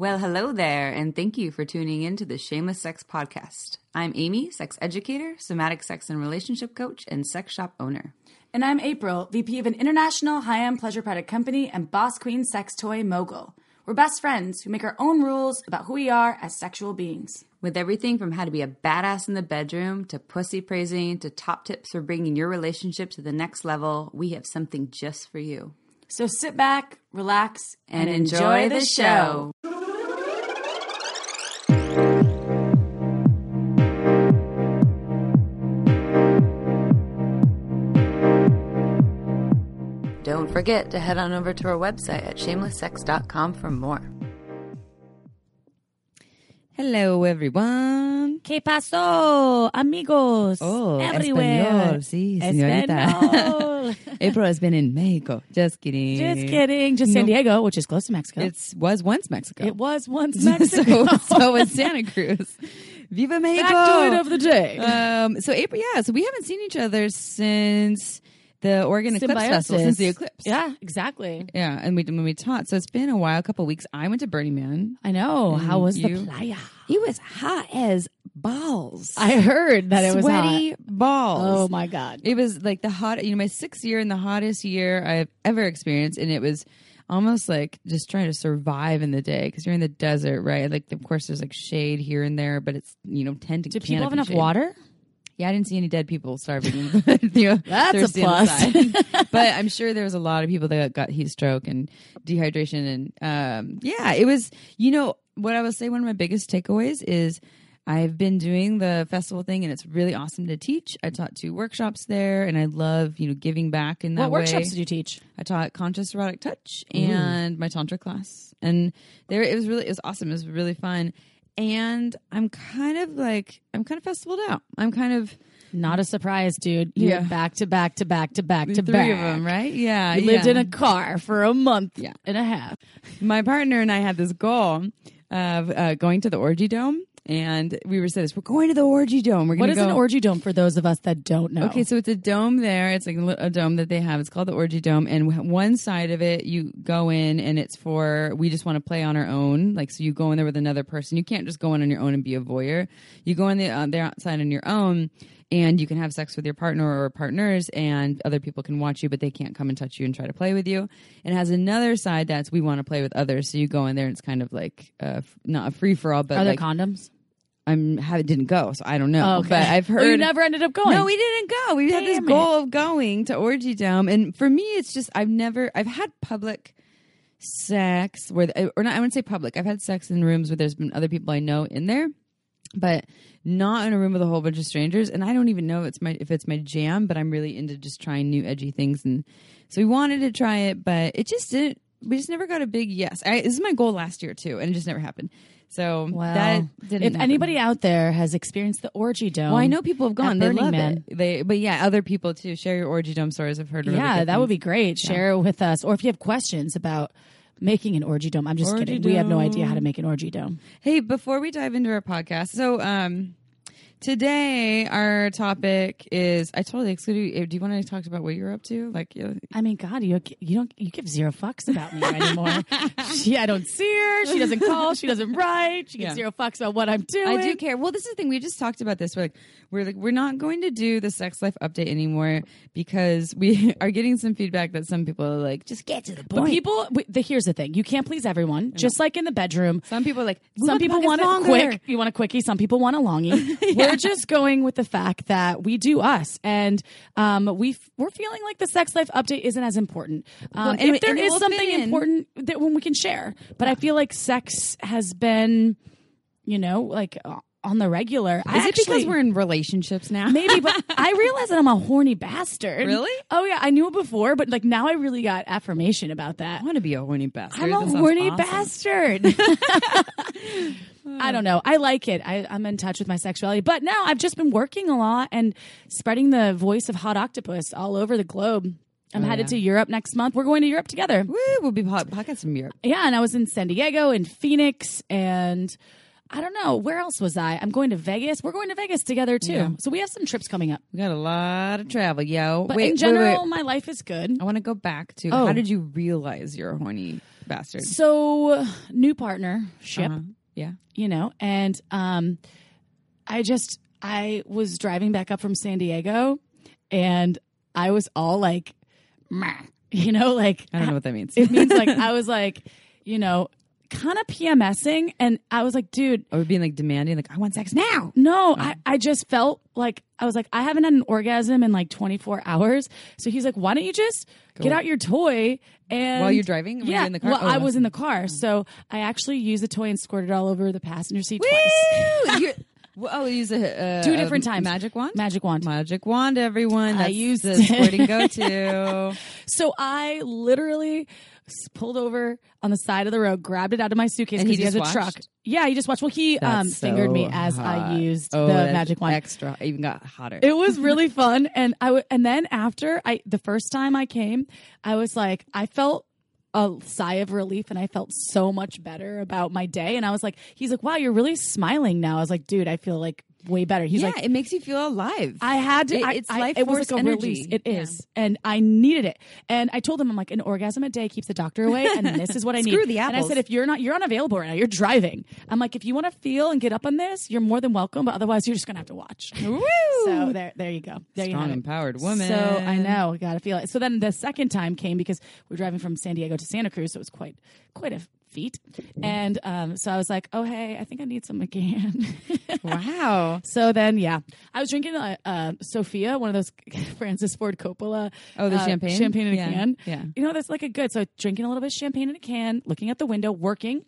Well, hello there, and thank you for tuning in to the Shameless Sex Podcast. I'm Amy, sex educator, somatic sex and relationship coach, and sex shop owner. And I'm April, VP of an international high end pleasure product company and boss queen sex toy mogul. We're best friends who make our own rules about who we are as sexual beings. With everything from how to be a badass in the bedroom to pussy praising to top tips for bringing your relationship to the next level, we have something just for you. So sit back, relax, And enjoy the show. Don't forget to head on over to our website at shamelesssex.com for more. Hello, everyone. ¿Qué pasó, amigos? Oh, everywhere. español, sí, señorita. April has been in Mexico. Just kidding. Just kidding. Just San No. Diego, which is close to Mexico. It was once Mexico. it was once so, Mexico. so was Santa Cruz. Viva Mexico! Factoid of the day. Um, so April, yeah. So we haven't seen each other since the Oregon Eclipse Festival, since the eclipse. Yeah, exactly. yeah. And we when we taught, so it's been a while, a couple weeks. I went to Burning Man. I know. How was you- the playa? It was hot as balls. I heard that it was sweaty hot. balls. Oh my god. It was like the hot, you know, my sixth year and the hottest year I've ever experienced, and it was almost like just trying to survive in the day because you're in the desert, right? Like, of course, there's like shade here and there, but it's you know, ten to. Do people have enough water? Yeah, I didn't see any dead people starving. you know, That's a thirsty on the plus. but I'm sure there was a lot of people that got heat stroke and dehydration, and um, yeah, it was. You know what I will say. One of my biggest takeaways is I've been doing the festival thing, and it's really awesome to teach. I taught two workshops there, and I love you know giving back in that What way. workshops did you teach? I taught conscious erotic touch and my tantra class, and there it was really it was awesome. It was really fun, and I'm kind of like I'm kind of festivaled out. I'm kind of Not a surprise, dude. You Yeah. back to back to back to back to three back. of them, right? Yeah, You lived in a car for a month Yeah. and a half. my partner and I had this goal of uh, going to the orgy dome, and we were said this: we're going to the orgy dome. We're What going is to go. an orgy dome for those of us that don't know? Okay, so it's a dome there. It's like a dome that they have. It's called the Orgy Dome, and one side of it you go in, and it's for we just want to play on our own. Like, so you go in there with another person. You can't just go in on your own and be a voyeur. You go in the uh, there outside on your own, and you can have sex with your partner or partners, and other people can watch you, but they can't come and touch you and try to play with you. It has another side that's we want to play with others. So you go in there, and it's kind of like uh, f- not a free for all, but Are there like condoms? I'm have didn't go, so I don't know. Oh, okay. But I've heard you never ended up going. no, we didn't go. We had this Damn goal of going to Orgy Dome, and for me, it's just I've never I've had public sex where or not I wouldn't say public. I've had sex in rooms where there's been other people I know in there, but not in a room with a whole bunch of strangers. And I don't even know if it's my if it's my jam, but I'm really into just trying new edgy things, and so we wanted to try it, but it just didn't. We just never got a big yes. I, this is my goal last year too, and it just never happened. So Well, that didn't. if happen. anybody out there has experienced the orgy dome, Well, I know people have gone. They Burning love Man. it. They, but yeah, other people too. Share your orgy dome stories. I've heard. Really yeah, that would be great. Share it with us, or if you have questions about making an orgy dome. I'm just Orgy kidding. We have no idea how to make an orgy dome. Hey, before we dive into our podcast, so um, today our topic is. I totally excluded. you. Eh, do you want to talk about what you're up to? Like, you I mean, God, you you don't you give zero fucks about me anymore. she, I don't see her. She doesn't call. She doesn't write. She gives Yeah. zero fucks about what I'm doing. I do care. Well, this is the thing. We just talked about this. We're like, we're like, we're not going to do the sex life update anymore because we are getting some feedback that some people are like, just get to the But point. people, w- the, here's the thing: you can't please everyone. Just like in the bedroom, some people are like, some people want it quick. You want a quickie. Some people want a longie. We're just going with the fact that we do us, and um, we f- we're feeling like the sex life update isn't as important. Um, Well, and- if there is something in. important that when we can share, but I feel like sex has been, you know, like uh, on the regular. I Is it because we're in relationships now? Maybe, but I realize that I'm a horny bastard. Really? Oh yeah, I knew it before, but like now I really got affirmation about that. I want to be a horny bastard. I'm a horny awesome. bastard. I don't know. I like it. I, I'm in touch with my sexuality, but now I've just been working a lot and spreading the voice of hot octopus all over the globe. I'm oh, headed yeah. to Europe next month. We're going to Europe together. Woo, we'll be pod- podcasting from Europe. Yeah, and I was in San Diego and Phoenix and I don't know where else was I. I'm going to Vegas. We're going to Vegas together too. Yeah. So we have some trips coming up. We got a lot of travel, yo. But wait, in general, wait. my life is good. I want to go back to Oh. how did you realize you're a horny bastard. So new partner ship, Uh-huh. Yeah. you know, and um, I just I was driving back up from San Diego, and I was all like, "Meh," you know, like I don't know what that means. it means like I was like, you know, kind of PMSing, and I was like, dude, Or being like demanding, like I want sex now. no, I, I just felt like I was like, I haven't had an orgasm in like 24 hours. So he's like, why don't you just get out your toy and While you're driving? Were you yeah, in the car? well, Oh, I was in the car, so I actually used the toy and squirted all over the passenger seat twice. Woo! You're- well, oh, use a uh, Two different a times. Magic wand. Magic wand. Magic wand, everyone. I That's used the it. squirting go to. So I literally pulled over on the side of the road, grabbed it out of my suitcase because he he, has just a truck. Yeah, he just watched. Well, he um, fingered me as I used Oh, the magic wand. Extra, even got hotter. It was really fun, and I w- and then after I the first time I came, I was like, I felt a sigh of relief, and I felt so much better about my day. And I was like, he's like, wow, you're really smiling now. I was like, dude, I feel like way better. He's yeah, like. it makes you feel alive. I had to. It- I, it's I- life It was force like a energy. release. It Yeah. is, and I needed it. And I told him, I'm like, an orgasm a day keeps the doctor away, and this is what I need. Screw the apples. And I said, if you're not, you're unavailable right now. You're driving. I'm like, if you want to feel and get up on this, you're more than welcome. But otherwise, you're just gonna have to watch. Woo! So there, there you go. There you Strong, have it. empowered woman. So I know, got to feel it. So then the second time came because we are driving from San Diego to Santa Cruz, so it was quite, quite a feat. And um, so I was like, oh hey, I think I need some again. Wow. so then, yeah, I was drinking uh, uh, Sofia, one of those Francis Ford Coppola. Oh, the uh, champagne? champagne in Yeah, a can. yeah. you know that's like a good. So drinking a little bit of champagne in a can, looking out the window, working.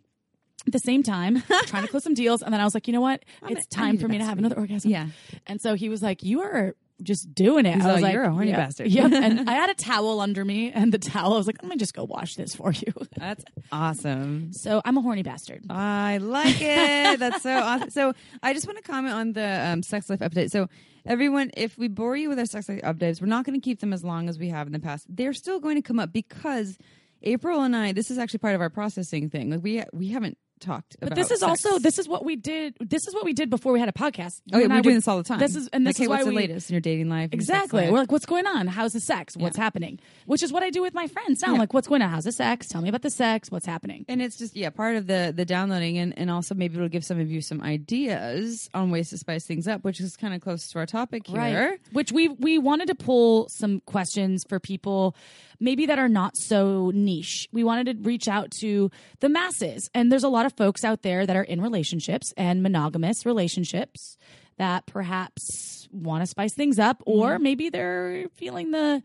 At the same time, trying to close some deals, and then I was like, you know what? It's time for me to have another orgasm. Yeah. And so he was like, "You are just doing it." He's I was like, "You're a horny yeah. bastard." Yep. And I had a towel under me, and the towel. I was like, "Let me just go wash this for you." That's awesome. So I'm a horny bastard. I like it. That's so awesome. So I just want to comment on the um, sex life update. So everyone, if we bore you with our sex life updates, we're not going to keep them as long as we have in the past. They're still going to come up because April and I. This is actually part of our processing thing. Like we we haven't talked. But about this is sex. also this is what we did. This is what we did before we had a podcast. Oh yeah, we're doing would- this all the time. This is and this like, hey, is what's why the latest in your dating life? and your sex exactly. We're like, what's going on? How's the sex? What's happening? Which is what I do with my friends now. I'm Yeah. like, what's going on? How's the sex? Tell me about the sex. What's happening? and it's just yeah part of the the downloading and and also maybe it'll give some of you some ideas on ways to spice things up which is kind of close to our topic here Right. Which we we wanted to pull some questions for people maybe that are not so niche. We wanted to reach out to the masses. And there's a lot of folks out there that are in relationships and monogamous relationships that perhaps want to spice things up or mm-hmm. maybe they're feeling the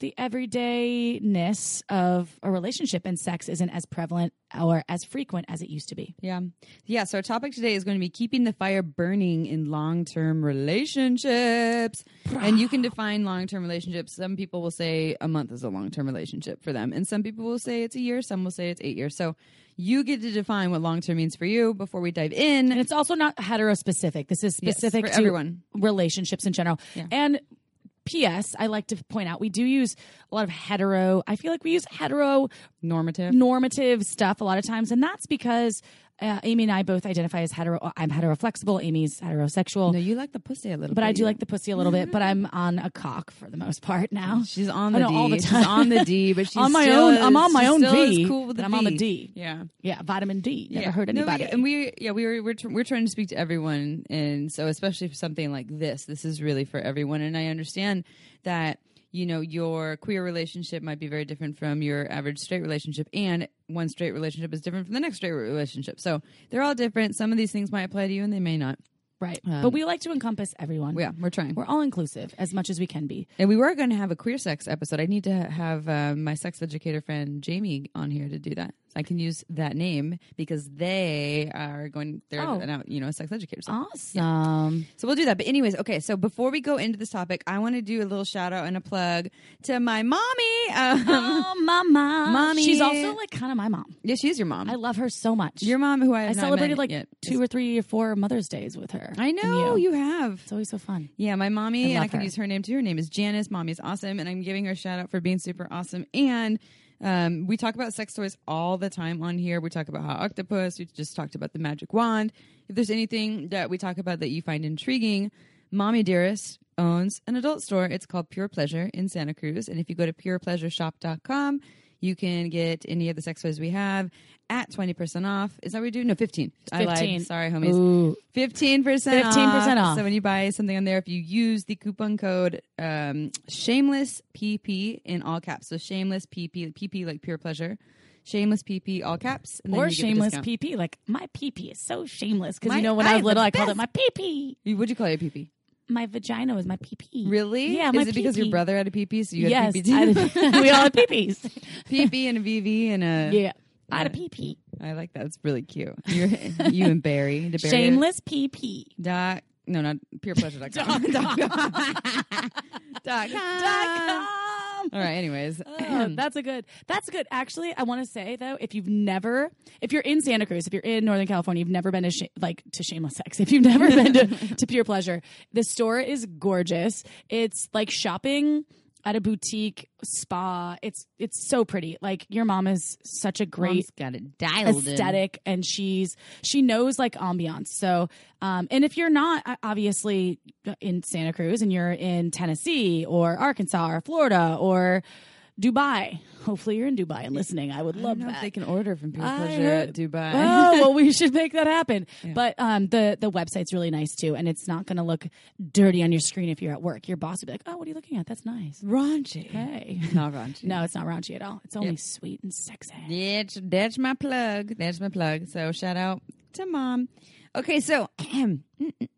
the everydayness of a relationship and sex isn't as prevalent or as frequent as it used to be. Yeah. Yeah. So our topic today is going to be keeping the fire burning in long term relationships. and you can define long term relationships. Some people will say a month is a long term relationship for them. And some people will say it's a year. Some will say it's eight years. So you get to define what long term means for you before we dive in. And it's also not hetero specific. This is specific for to everyone. relationships in general. Yeah. And P.S. I like to point out we do use a lot of hetero. I feel like we use hetero Normative. normative stuff a lot of times, and that's because uh, Amy and I both identify as hetero. I'm hetero flexible. Amy's heterosexual. No, you like the pussy a little bit. but bit. I do you- like the pussy a little bit, but I'm on a cock for the most part now. She's on I the know, D. all the She's time. on the D, but she's On my still own- is- I'm on my own V. Cool with the I'm on the. D. Yeah. Yeah, vitamin D. Never yeah. No, anybody. we- and we, yeah, we were we're, tr- we're trying to speak to everyone, and so especially for something like this, this is really for everyone. And I understand that you know your queer relationship might be very different from your average straight relationship, and one straight relationship is different from the next straight relationship. So they're all different. Some of these things might apply to you, and they may not. right, Um, but we like to encompass everyone. Yeah, we're trying. We're all inclusive as much as we can be. And we were going to have a queer sex episode. I need to have uh, my sex educator friend Jamie on here to do that. I can use that name because they are going. They're Oh. you know, sex educators. Awesome. So we'll do that. But anyways, okay. So before we go into this topic, I want to do a little shout out and a plug to my mommy. Um, Oh, mama. Mommy. She's also like kind of my mom. yeah, she's your mom. I love her so much. your mom, who I have I celebrated like yet. two or three or four Mother's Days with her. I know you. have. It's always so fun. Yeah, my mommy, I and I can her. use her name too. Her name is Janice. Mommy's awesome, and I'm giving her a shout out for being super awesome. And um, we talk about sex toys all the time on here. We talk about Hot Octopus. We just talked about the magic wand. If there's anything that we talk about that you find intriguing, Mommy Dearest owns an adult store. It's called Pure Pleasure in Santa Cruz. And if you go to purepleasureshop.com, You can get any of the sex toys we have at 20% off. Is that what we do? No, 15. I 15. lied. Sorry, homies. Ooh. 15% 15% off. So when you buy something on there, if you use the coupon code um, shameless PP in all caps. So shameless PP, PP like pure pleasure. Shameless PP, all caps. And then Or you get the shameless. PP. Like my PP is so shameless because you know when I I was little, I called it my PP. What'd you call it, a PP? My vagina was my PP. Really? Yeah, Is it because your brother had a PP, so you yes, had a PP too? We all had PPs. PP and a VV and a. Yeah, I had a PP. I like that. It's really cute. You're, you and Barry. DeBarry Shameless PP. Dot. No, not purepleasure.com. Dot com. dot com. Dot com. All right. Anyways, Oh, that's a good. That's good. Actually, I want to say though, if you've never, if you're in Santa Cruz, if you're in Northern California, you've never been to sh- like to Shameless Sex. If you've never been to, to Pure Pleasure, the store is gorgeous. It's like shopping at a boutique spa. It's it's so pretty. Like your mom is such a great Mom's got it dialed in. aesthetic and she's she knows like ambiance so um and if you're not uh, obviously in santa cruz and you're in tennessee or arkansas or florida or dubai hopefully you're in dubai and listening i would I love if that they can order from Pure I Pleasure at Dubai. oh well we should make that happen but um the the website's really nice too and it's not gonna look dirty on your screen if you're at work your boss will be like oh what are you looking at that's nice raunchy. hey Not raunchy. no it's not raunchy at all it's only Yep. sweet and sexy That's, that's my plug. That's my plug. So shout out to mom. Okay, so mm-mm-mm.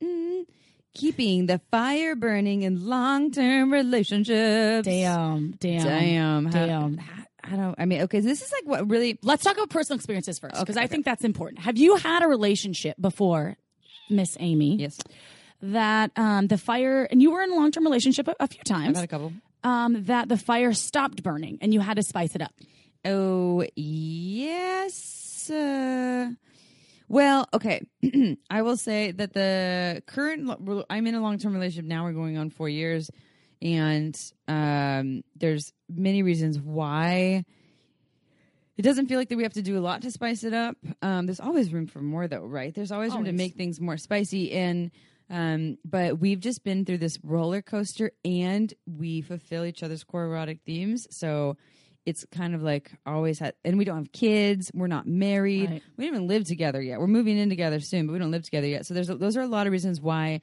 keeping the fire burning in long term relationships. damn damn Damn. How- Damn. I don't. I mean, okay. This is like what really. Let's talk about personal experiences first because Okay, I okay. think that's important. Have you had a relationship before, Miss Amy, Yes, that um, the fire and you were in a long term relationship a, a few I've times had a couple. um, that the fire stopped burning and you had to spice it up? Oh yes. Uh, well, okay. I will say that the current, I'm in a long term relationship now. We're going on four years, and um, there's many reasons why. It doesn't feel like that we have to do a lot to spice it up. Um, there's always room for more, though, right? There's always room to make things more spicy, and um, but we've just been through this roller coaster, and we fulfill each other's core erotic themes. So it's kind of like always had, and we don't have kids. We're not married. Right. We don't even live together yet. We're moving in together soon, but we don't live together yet. So there's those are a lot of reasons why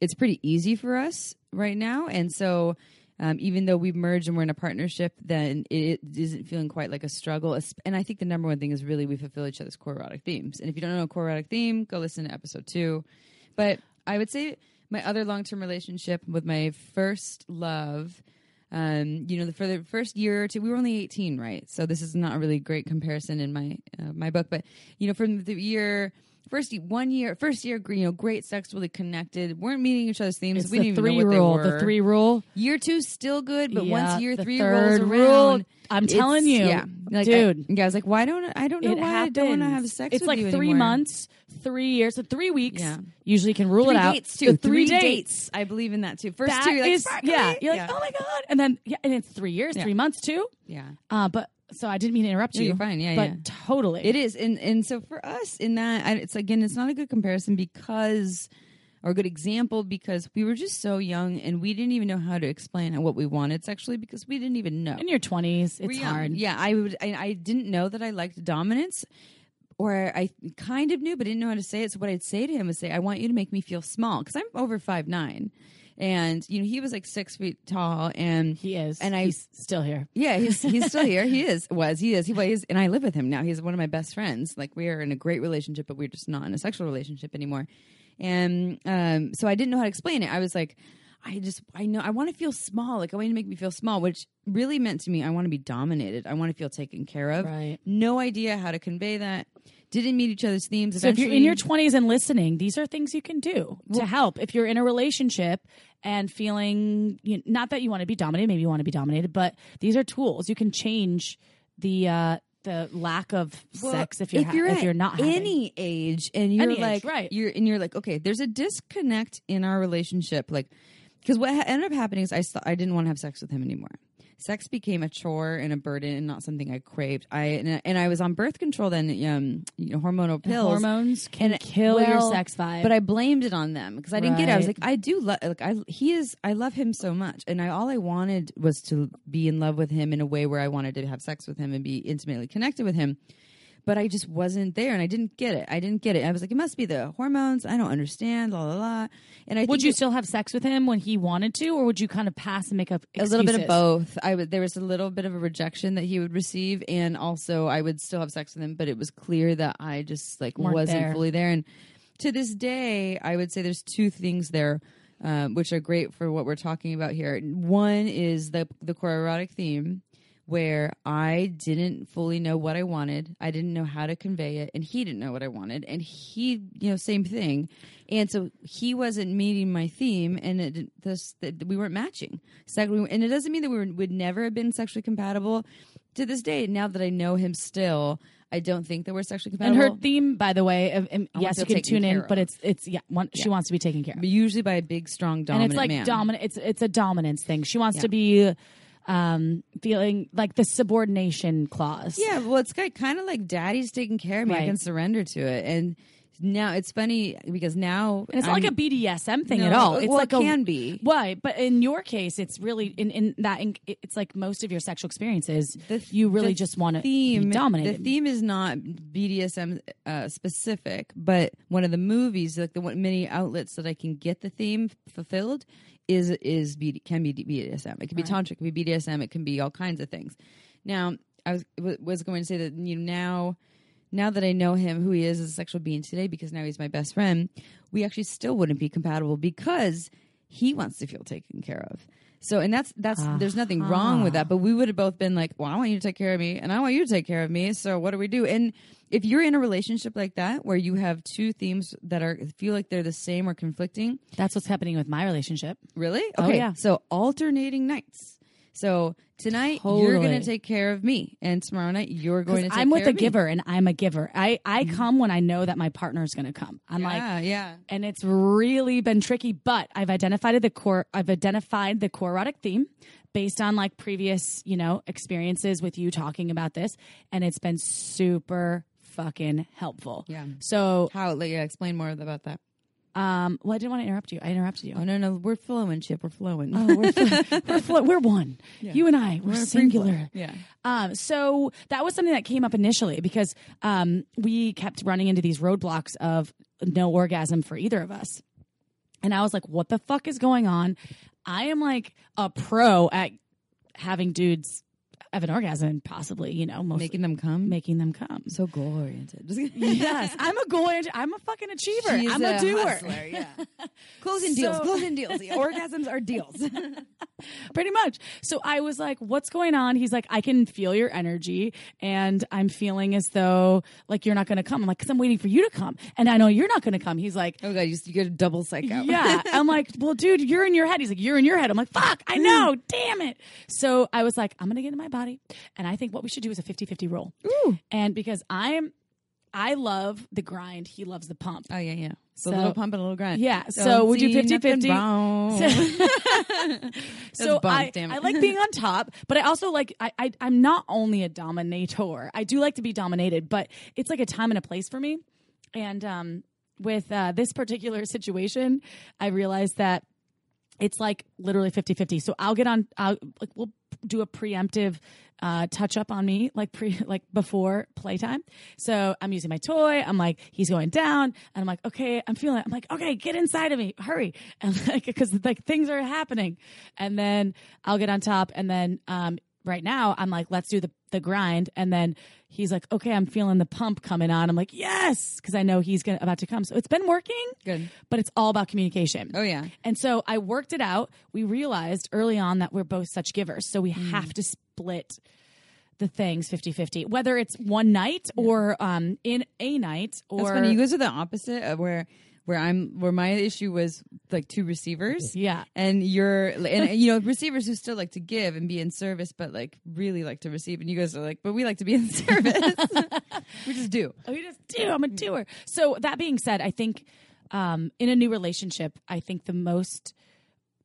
it's pretty easy for us right now. And so um, even though we've merged and we're in a partnership, then it isn't feeling quite like a struggle. And I think the number one thing is really we fulfill each other's core erotic themes. And if you don't know a core erotic theme, go listen to episode two. But I would say my other long term relationship with my first love, um, you know, the, for the first year or two, we were only 18, right? So this is not a really great comparison in my uh, my book. But, you know, from the year. First one year, first year, you know, great sexually connected. weren't meeting each other's themes. It's we the didn't even three know what rule. they were. The three rule. Year two still good, but Yeah, once year three rolls rule, around, I'm telling you, yeah, like, dude. I, yeah, I was like, why don't I don't know it why happens. I don't want to have sex? It's with like three anymore. months, three years, so three weeks. Yeah. Usually can rule three it out. dates too. The three, dates. dates. I believe in that too. First That two, you're like, is- yeah. You're like, yeah. oh my god, and then yeah, and it's three years, Yeah. three months too. yeah. Uh, but so I didn't mean to interrupt No, you. you're fine. Yeah, but yeah. totally. It is, and and so for us in that, I, it's again, it's not a good comparison because, or a good example because we were just so young and we didn't even know how to explain what we wanted sexually because we didn't even know. in your twenties. It's young. hard. Yeah, I would. I, I didn't know that I liked dominance, or I kind of knew, but didn't know how to say it. So what I'd say to him was say, "I want you to make me feel small because I'm over five nine, and you know he was like six feet tall, and He is, And I- he's still here. yeah, he's he's still here. He is was he is he was, and I live with him now. He's one of my best friends. Like we are in a great relationship, but we're just not in a sexual relationship anymore. And um, so I didn't know how to explain it. I was like, I just I know I want to feel small. Like I want you to make me feel small, which really meant to me I want to be dominated. I want to feel taken care of. Right. No idea how to convey that. Didn't meet each other's themes. So if you're in your twenties and listening, these are things you can do to help. If you're in a relationship and feeling you not that you want to be dominated, maybe you want to be dominated, but these are tools you can change the uh, the lack of Well, sex if you're if you're, if at you're not having. any age and you're Any age, like right. you're and you're like okay there's a disconnect in our relationship like because what ha- ended up happening is I st- I didn't want to have sex with him anymore sex became a chore and a burden and not something I craved. I and, and I was on birth control then, um, you know, hormonal pills. Hormones can And- kill your sex vibe. But I blamed it on them because I didn't get it. I was like, I do love, like, I he is, I love him so much, and I all I wanted was to be in love with him in a way where I wanted to have sex with him and be intimately connected with him. But I just wasn't there, and I didn't get it. I didn't get it. I was like, it must be the hormones. I don't understand. La la la. And I would you it- still have sex with him when he wanted to, or would you kind of pass and make up a little bit of both. I would there was a little bit of a rejection that he would receive, and also I would still have sex with him, but it was clear that I just like Weren't wasn't there. fully there. And to this day, I would say there's two things there, um, which are great for what we're talking about here. One is the the core erotic theme. Where I didn't fully know what I wanted, I didn't know how to convey it, and he didn't know what I wanted, and he, you know, same thing, and so he wasn't meeting my theme, and it this that we weren't matching. Sex, and it doesn't mean that we were, would never have been sexually compatible. To this day, now that I know him, still, I don't think that we're sexually compatible. And her theme, by the way, of, um, and yes, you can tune in, care but it's it's yeah, one, she wants to be taken care of, but usually by a big, strong, dominant. and it's like man. dominant. It's it's a dominance thing. She wants Yeah. to be um feeling like the subordination clause. Yeah, well, it's kind of like daddy's taking care of me. I can surrender to it, and now it's funny because now And it's not I'm- like a BDSM thing No, at all. It's well, like it a, can be. Why? But in your case, it's really in, in that in, it's like most of your sexual experiences. The- you really the just want to theme be dominated. The theme is not BDSM uh, specific, but one of the movies, like the one, many outlets that I can get the theme fulfilled, is is BD, can be BDSM. It can be tantric, it can be BDSM, it can be all kinds of things. Now, I was w- was going to say that you know now. Now that I know him, who he is as a sexual being today, because now he's my best friend, we actually still wouldn't be compatible because he wants to feel taken care of. So, and that's that's there's nothing wrong with that. But we would have both been like, "Well, I want you to take care of me, and I want you to take care of me." So, what do we do? And if you're in a relationship like that, where you have two themes that are feel like they're the same or conflicting, That's what's happening with my relationship. really, Oh, okay. yeah. So alternating nights. So tonight you're going to take care of me, and tomorrow night you're going to. Take I'm with a giver and I'm a giver. I I mm-hmm. come when I know that my partner is going to come. I'm like yeah, yeah. and it's really been tricky but i've identified the core i've identified the core erotic theme based on like previous you know experiences with you talking about this and it's been super fucking helpful Yeah. so How? Yeah, explain more about that. Um well i didn't want to interrupt you i interrupted you Oh no, no, we're flowing, Chip. We're flowing. Oh, we're, flo- we're, flo- we're one. You and I, we're, We're singular. Yeah. Um, so that was something that came up initially because um, we kept running into these roadblocks of no orgasm for either of us. And I was like, what the fuck is going on? I am like a pro at having dudes have an orgasm, possibly, you know, most Making them come. making them come. so goal oriented. yes, I'm a goal. I'm a fucking achiever. She's I'm a, doer. hustler, yeah. Closing deals. Closing deals. Orgasms are deals. pretty much. So I was like, what's going on? He's like, I can feel your energy and I'm feeling as though like you're not going to come. I'm like, cause I'm waiting for you to come. And I know you're not going to come. He's like, oh god, you, you get a double psych out. yeah. I'm like, well, dude, you're in your head. He's like, you're in your head. I'm like, fuck, I hmm. know. Damn it. So I was like, I'm going to get in my body. And I think what we should do is a 50 50 roll. Ooh. And because I'm, I love the grind. He loves the pump. Oh yeah, yeah. So, So- a little pump and a little grind. Yeah, so Don't we do see 50-50. so bump, I. I like being on top, but I also like I, I I'm not only a dominator. I do like to be dominated, but it's like a time and a place for me. And um, with uh, this particular situation, I realized that it's like literally 50-50 so i'll get on i'll like we'll do a preemptive uh, touch up on me like pre like before playtime. So i'm using my toy. I'm like he's going down. And i'm like okay i'm feeling it. i'm like okay get inside of me. Hurry. And like because like things are happening. And then i'll get on top. And then um right now i'm like let's do the the grind and then he's like okay i'm feeling the pump coming on i'm like yes because i know he's gonna about to come so it's been working Good. but it's all about communication Oh yeah. and so I worked it out. We realized early on that we're both such givers. So we Mm. have to split the things 50 50, whether it's one night or um, in a night That's or. funny. You guys are the opposite of where where I'm where my issue was like two receivers. yeah. And you're and you know receivers who still like to give and be in service, but like really like to receive. And you guys are like, but we like to be in service. we just do. Oh we just do. I'm a doer. So that being said, I think um, in a new relationship, I think the most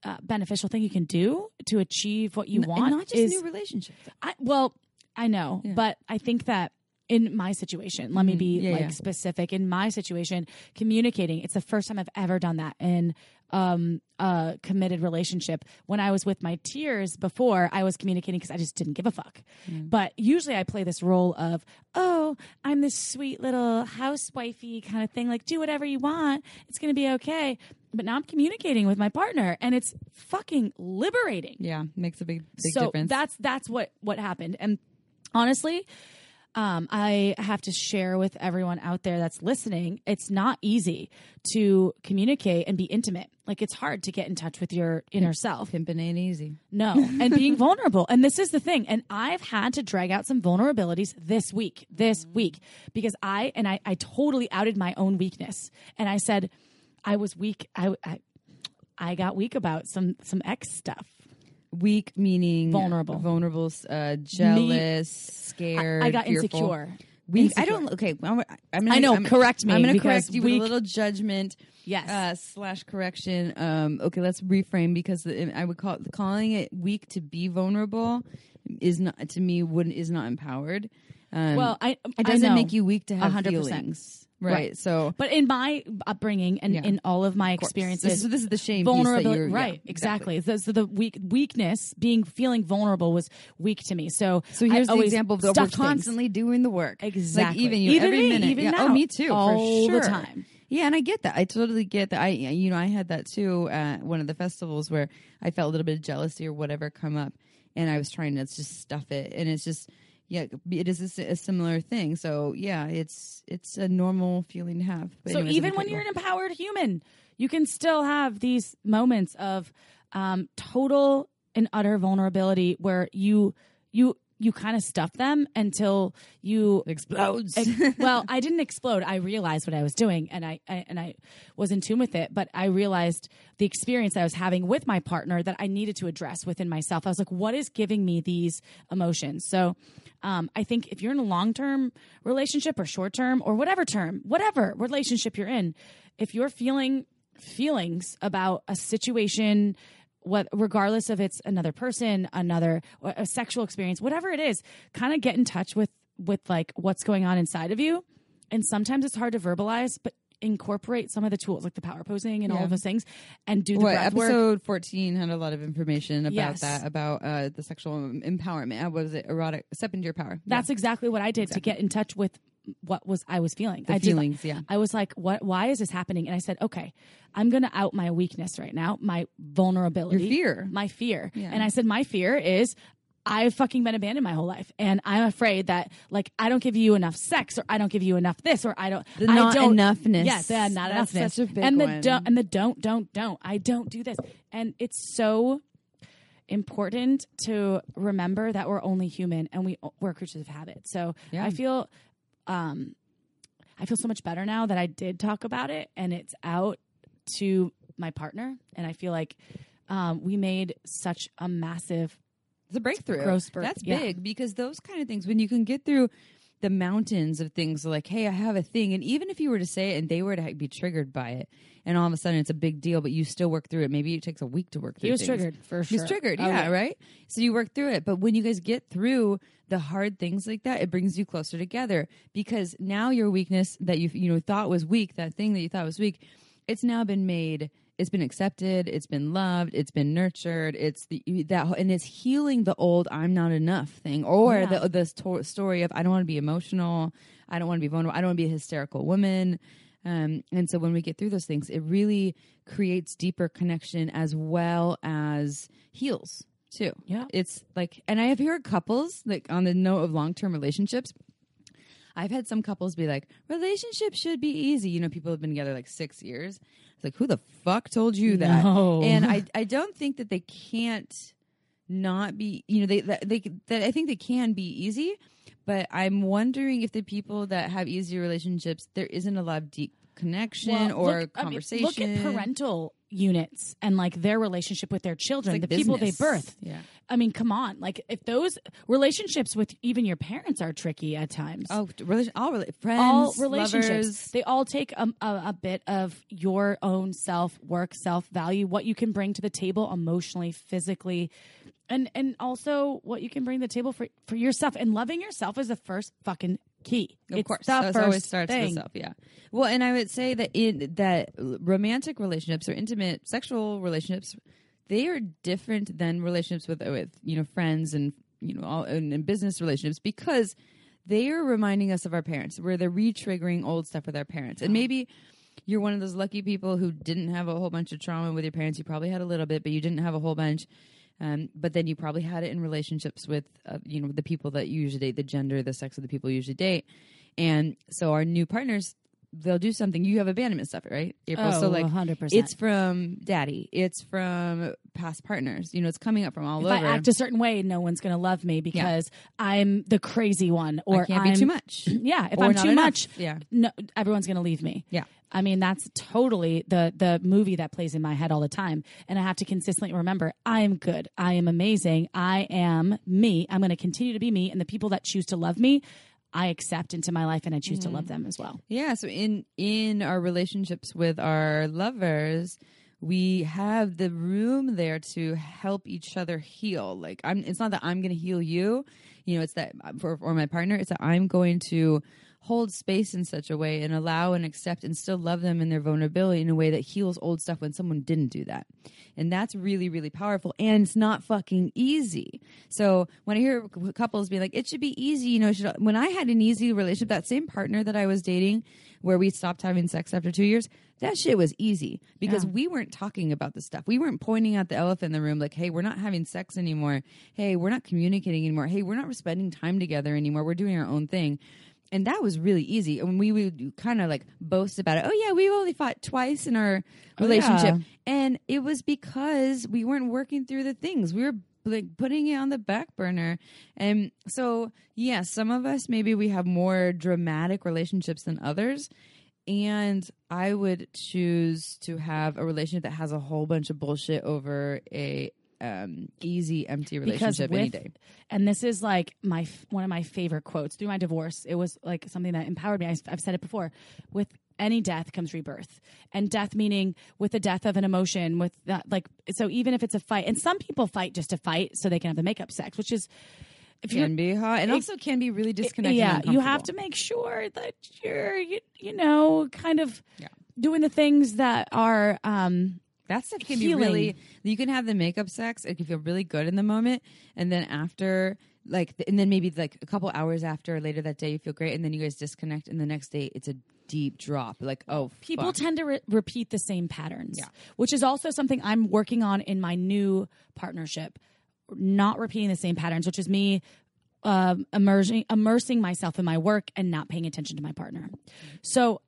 uh, beneficial thing you can do to achieve what you N- want not just is new relationships. I, well, I know, Yeah. but I think that in my situation, let me Mhm. be Yeah, like yeah. specific. In my situation, communicating, it's the first time I've ever done that in um, a committed relationship. When I was with my tears before, I was communicating because I just didn't give a fuck. But usually I play this role of, oh, I'm this sweet little housewifey kind of thing, like do whatever you want. It's going to be okay. But now I'm communicating with my partner and it's fucking liberating Yeah, makes a big big so difference. that's that's what what happened and honestly um, I have to share with everyone out there that's listening. It's not easy to communicate and be intimate. Like it's hard to get in touch with your inner self. pimping ain't easy. No, and being vulnerable. And this is the thing. And I've had to drag out some vulnerabilities this week, this week, because I and I, I totally outed my own weakness. And I said I was weak. I, I I got weak about some some ex stuff. Weak meaning Vulnerable. vulnerable, uh, jealous, scared. I got fearful. insecure. Weak. I don't. Okay, I'm, I'm gonna, I know, I'm, correct me, I'm going to correct you weak- with a little judgment. Yes. Uh, slash correction. Um, okay, let's reframe because the, I would call calling it weak to be vulnerable is not to me wouldn't is not empowered. Um, Well, I it I doesn't know. make you weak to have 100%. feelings, right? Right. So But in my upbringing and Yeah. in all of my of experiences, This, is- this is the shame. vulnerability, you're- yeah, right? exactly. So, the weak weakness, being feeling vulnerable, was weak to me. So, So here's the example of the, we're stuffed things. constantly doing the work. Exactly. Like even you, Even every me, minute. even yeah. now. Oh, me too. All for the time. Yeah, and I get that. I totally get that. I, you know, I had that too at one of the festivals where I felt a little bit of jealousy or whatever come up, and I was trying to just stuff it, and it's just, yeah, it is a, a similar thing. So yeah, it's it's a normal feeling to have. But So anyways, even when you're an empowered human, you can still have these moments of um, total and utter vulnerability where you you you kind of stuff them until you explodes. Ex- well, I didn't explode. I realized what I was doing, and I, I and I was in tune with it. But I realized the experience I was having with my partner that I needed to address within myself. I was like, "What is giving me these emotions?" So, um, I think if you're in a long term relationship or short term or whatever term, whatever relationship you're in, if you're feeling feelings about a situation what regardless of it's another person another a sexual experience whatever it is kind of get in touch with with like what's going on inside of you and sometimes it's hard to verbalize but incorporate some of the tools like the power posing and all of those things and do the what breath work episode 14 had a lot of information about Yes. that about uh, the sexual empowerment. Uh, what was it? Erotic, step into your power. that's exactly what i did to get in touch with what was i was feeling the I did- feelings. yeah. I was like, "What? Why is this happening?" And I said, "Okay, I'm going to out my weakness right now, my vulnerability, Your fear. my fear." Yeah. And I said, "My fear is." I've fucking been abandoned my whole life, and I'm afraid that like I don't give you enough sex, or I don't give you enough this, or I don't. The I not don't, enoughness. Yes, the not That's enoughness, such a big and the one. don't, and the don't, don't, don't. I don't do this, and it's so important to remember that we're only human and we we're creatures of habit. So Yeah. I feel um I feel so much better now that I did talk about it and it's out to my partner and I feel like um, we made such a massive It's a breakthrough. Growth spurt, That's yeah. big because those kind of things, when you can get through the mountains of things like, hey, I have a thing. And even if you were to say it and they were to be triggered by it, and all of a sudden it's a big deal, but you still work through it. Maybe it takes a week to work through he was things. triggered for sure. He's triggered, Oh, yeah, right? So you work through it. But when you guys get through the hard things like that, it brings you closer together because now your weakness that you you know thought was weak, that thing that you thought was weak, it's now been made it's been accepted, it's been loved, it's been nurtured, it's the that and it's healing the old I'm not enough thing or Yeah. the the sto- story of I don't want to be emotional, I don't want to be vulnerable, I don't want to be a hysterical woman. Um, and so when we get through those things, it really creates deeper connection as well as heals too. Yeah. It's like, and I have heard couples like on the note of long term relationships. I've had some couples be like, relationships should be easy. You know, people have been together like six years. It's like, who the fuck told you that? No. And I, I don't think that they can't not be, you know, they, that they, that I think they can be easy, but I'm wondering if the people that have easier relationships, there isn't a lot of deep connection Well, or look- I mean, conversation. look at parental units and like their relationship with their children, It's the like people they birth. Yeah. I mean, come on. Like if those relationships with even your parents are tricky at times. Oh, all rela- friends, all relationships lovers. they all take a, a, a bit of your own self work self value what you can bring to the table emotionally physically and and also what you can bring to the table for for yourself and loving yourself is the first fucking key Of it's course, first always starts thing. with self. Yeah. Well, and I would say that in that romantic relationships or intimate sexual relationships, they are different than relationships with with you know friends and you know all and, and business relationships because they are reminding us of our parents, where they're re-triggering old stuff with our parents, and maybe. You're one of those lucky people who didn't have a whole bunch of trauma with your parents. You probably had a little bit, but you didn't have a whole bunch. Um, but then you probably had it in relationships with, uh, you know, the people that you usually date, the gender, the sex of the people you usually date. And so our new partners, they'll do something. You have abandonment stuff, right? April. oh so like 100% it's from daddy. It's from past partners. You know, it's coming up from all if over. If I act a certain way, no one's going to love me because I'm the crazy one, or I can't I'm be too much. Yeah, if Or I'm too enough. much, Yeah. no, everyone's going to leave me. Yeah. I mean, that's totally the the movie that plays in my head all the time, and I have to consistently remember I am good, I am amazing, I am me. I'm going to continue to be me, and the people that choose to love me, I accept into my life, and I choose to love mm-hmm. them as well. Yeah, so in in our relationships with our lovers, we have the room there to help each other heal. Like I'm it's not that I'm going to heal you, you know, it's that for or my partner, it's that I'm going to hold space in such a way and allow and accept and still love them in their vulnerability in a way that heals old stuff when someone didn't do that. And that's really really powerful and it's not fucking easy. So when I hear couples be like it should be easy, you know, should, when I had an easy relationship that same partner that I was dating where we stopped having sex after 2 years, that shit was easy because Yeah. we weren't talking about the stuff. We weren't pointing out the elephant in the room like, "Hey, we're not having sex anymore. Hey, we're not communicating anymore. Hey, we're not spending time together anymore. We're doing our own thing." And that was really easy. And we would kind of like boast about it. Oh yeah, we've only fought twice in our Oh, relationship, yeah. and it was because we weren't working through the things. We were like putting it on the back burner. And so, yeah, some of us maybe we have more dramatic relationships than others. And I would choose to have a relationship that has a whole bunch of bullshit over a um, easy, empty relationship any day. And this is like my one of my favorite quotes through my divorce. It was like something that empowered me. I, I've said it before. With any death comes rebirth, and death meaning with the death of an emotion. With that, like so, even if it's a fight, and some people fight just to fight so they can have the makeup sex, which is if Can be hot, and it- also can be really disconnected. yeah, you have to make sure that you're you, you know kind of Yeah. doing the things that are um That stuff can healing. be really. You can have the makeup sex. It can feel really good in the moment, and then after, like, and then maybe like a couple hours after, later that day, you feel great, and then you guys disconnect, and the next day it's a deep drop. Like, oh, people fuck. tend to re- repeat the same patterns Yeah. which is also something i'm working on in my new partnership not repeating the same patterns which is me um, immersing immersing myself in my work and not paying attention to my partner so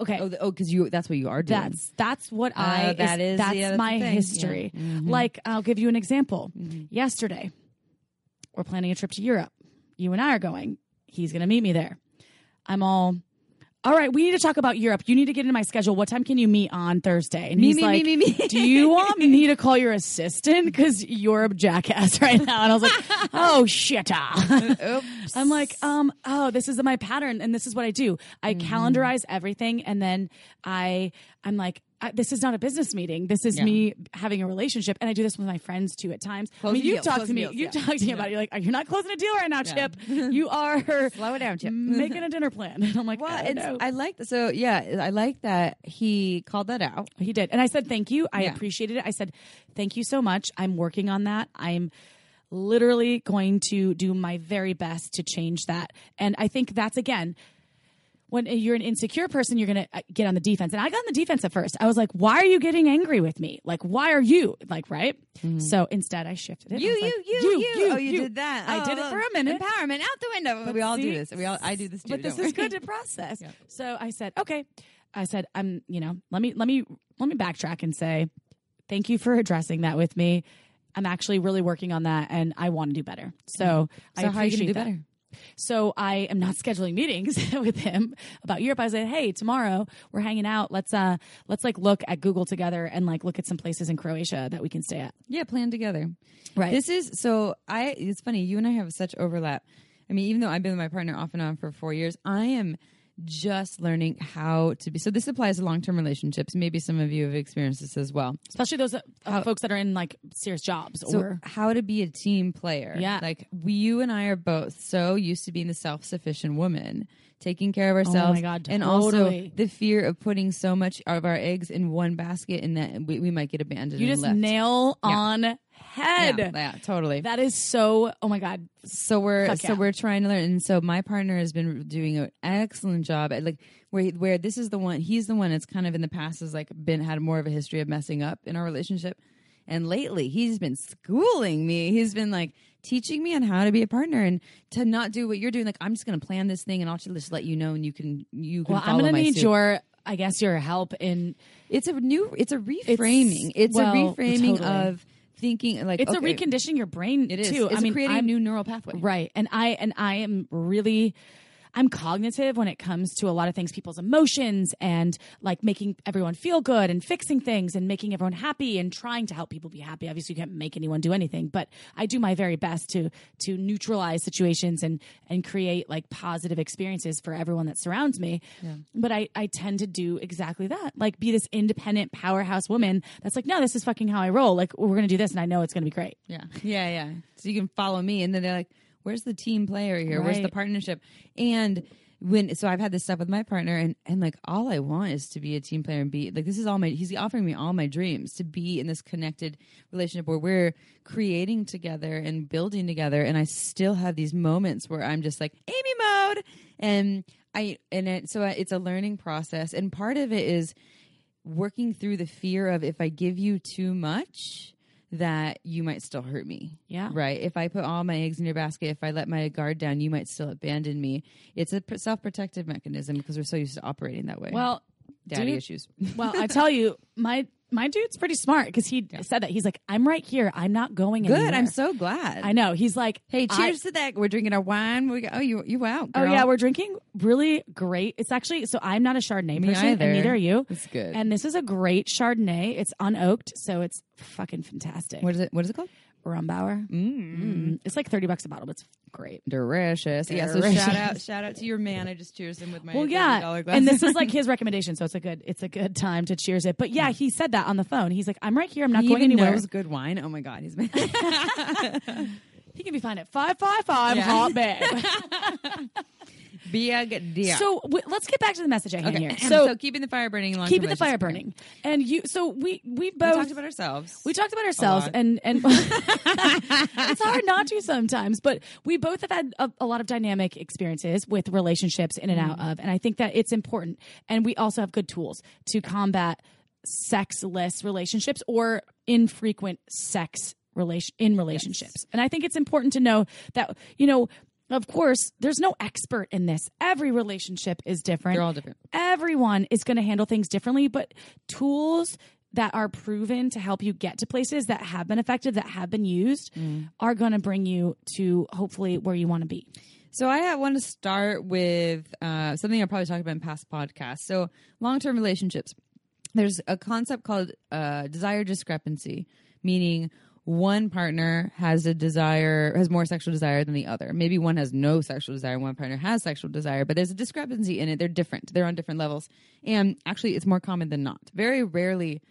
okay oh, the- oh, because you. That's what you are doing. that's that's what I Oh, that is- that's yeah, that's my history. Yeah. Mhm. Like I'll give you an example. Mm-hmm. Yesterday, we're planning a trip to Europe. You and I are going. He's going to meet me there. I'm all. All right, we need to talk about Europe. You need to get into my schedule. What time can you meet on Thursday? And Me, he's me, like, me, me, me. "Do you want me to call your assistant because you're a jackass right now?" And I was like, "Oh shit!" ah." I'm like, um, oh, this is my pattern, and this is what I do. I Mm-hmm. calendarize everything, and then I, I'm like, I, this is not a business meeting. This is Yeah. me having a relationship, and I do this with my friends too at times. I mean, you talk to me, deals, you yeah. talk to me about it. You're like, you're not closing a deal right now, Chip. You are Slow it down, Chip. making a dinner plan, and I'm like, Well, I don't it's, know. I like so yeah, I like that he called that out. He did. And I said, thank you. I Yeah. appreciated it. I said, thank you so much. I'm working on that. I'm literally going to do my very best to change that. And I think that's again, when you're an insecure person, you're going to uh, get on the defense. And I got on the defense at first. I was like, why are you getting angry with me? Like, why are you? Like, right? Mm-hmm. So instead, I shifted it. You, I was you, like, you, Oh, you, did that. I Oh, did it oh, for a minute. Empowerment out the window. But we all see- do this. We all. I do this too. but this is good to process. Yeah. So I said, okay. I said, I'm, you know, let me, let me, let me backtrack and say, thank you for addressing that with me. I'm actually really working on that, and I want to do better. So, I So how are you appreciate do that. better? So I am not scheduling meetings with him about Europe. I said, "Hey, tomorrow we're hanging out. Let's uh let's like look at Google together and like look at some places in Croatia that we can stay at." Yeah, plan together. Right. This is so I it's funny, you and I have such overlap. I mean, even though I've been with my partner off and on for 4 years, I am just learning how to be. So this applies to long-term relationships. Maybe some of you have experienced this as well. Especially those uh, folks that are in like serious jobs So or how to be a team player. Yeah. Like we, you and I are both so used to being the self-sufficient woman, taking care of ourselves. Oh my God, And also the fear of putting so much of our eggs in one basket and that we, we might get abandoned. you and just left. nail on head. Yeah, yeah, totally. That is so. Oh my god. so we're Fuck so yeah. we're trying to learn and so my partner has been doing an excellent job at like where where this is the one he's the one that's kind of in the past has like been had more of a history of messing up in our relationship and lately he's been schooling me he's been like teaching me on how to be a partner and to not do what you're doing like i'm just going to plan this thing and i'll just let you know and you can you can Well, I'm gonna my need suit. your. I guess your help in. it's a new it's a reframing it's, well, a reframing totally. of thinking like It's okay, a reconditioning your brain it is too. it's I mean, creating I'm, a new neural pathway Right. And I and I am really I'm cognitive when it comes to a lot of things, people's emotions and like making everyone feel good and fixing things and making everyone happy and trying to help people be happy. Obviously you can't make anyone do anything, but I do my very best to to neutralize situations and and create like positive experiences for everyone that surrounds me. But I, I tend to do exactly that. Like be this independent powerhouse woman that's like, no, this is fucking how I roll. Like we're gonna do this and I know it's gonna be great. Yeah. Yeah, yeah. So you can follow me and then they're like, Where's the team player here? Where's the partnership? And when so I've had this stuff with my partner and and like all I want is to be a team player and be like this is all my he's offering me all my dreams to be in this connected relationship where we're creating together and building together and I still have these moments where I'm just like Amy mode and I and it so it's a learning process and part of it is working through the fear of if I give you too much that you might still hurt me. Yeah. Right. If I put all my eggs in your basket, if I let my guard down, you might still abandon me. It's a self protective mechanism because we're so used to operating that way. Well, daddy dude, issues. Well, I tell you, my my dude's pretty smart because he said that he's like, I'm right here. I'm not going in. Good. anywhere. I'm so glad. I know. He's like, Hey, I- cheers to that. We're drinking our wine. We go, oh, you you out. Oh yeah, we're drinking really great. It's actually so I'm not a Chardonnay Me person, either. and neither are you. It's good. And this is a great Chardonnay. It's unoaked, so it's fucking fantastic. what is it? What is it called? Rombauer. Mm. It's like thirty bucks a bottle, but it's great. Delicious. Yeah. So Delicious. shout out, shout out to your man. I just cheers him with my Well, yeah, glass. and this is like his recommendation, so it's a good it's a good time to cheers it. But yeah, he said that on the phone. He's like, "I'm right here. I'm not he going anywhere." knows good wine. Oh my god, he's been. He can be found at five five five Yeah. hot babe. Big deal. So w- let's get back to the message hand okay. here. So, So, keeping the fire burning. long keeping the fire burning, and you. So we we both We talked about ourselves. We talked about ourselves, and and it's hard not to sometimes. But we both have had a, a lot of dynamic experiences with relationships in and out mm-hmm. of, and I think that it's important. And we also have good tools to combat sexless relationships or infrequent sex relation in relationships. And I think it's important to know that you know. Of course, there's no expert in this. Every relationship is different They're all different. everyone is going to handle things differently, but tools that are proven to help you get to places that have been effective, that have been used, are going to bring you to hopefully where you want to be. So I want to start with uh, something I probably talked about in past podcasts. So long-term relationships. There's a concept called uh, desire discrepancy, meaning one partner has a desire has more sexual desire than the other. Maybe one has no sexual desire, one partner has sexual desire, but there's a discrepancy in it. They're different. They're on different levels, and actually, it's more common than not. Very rarely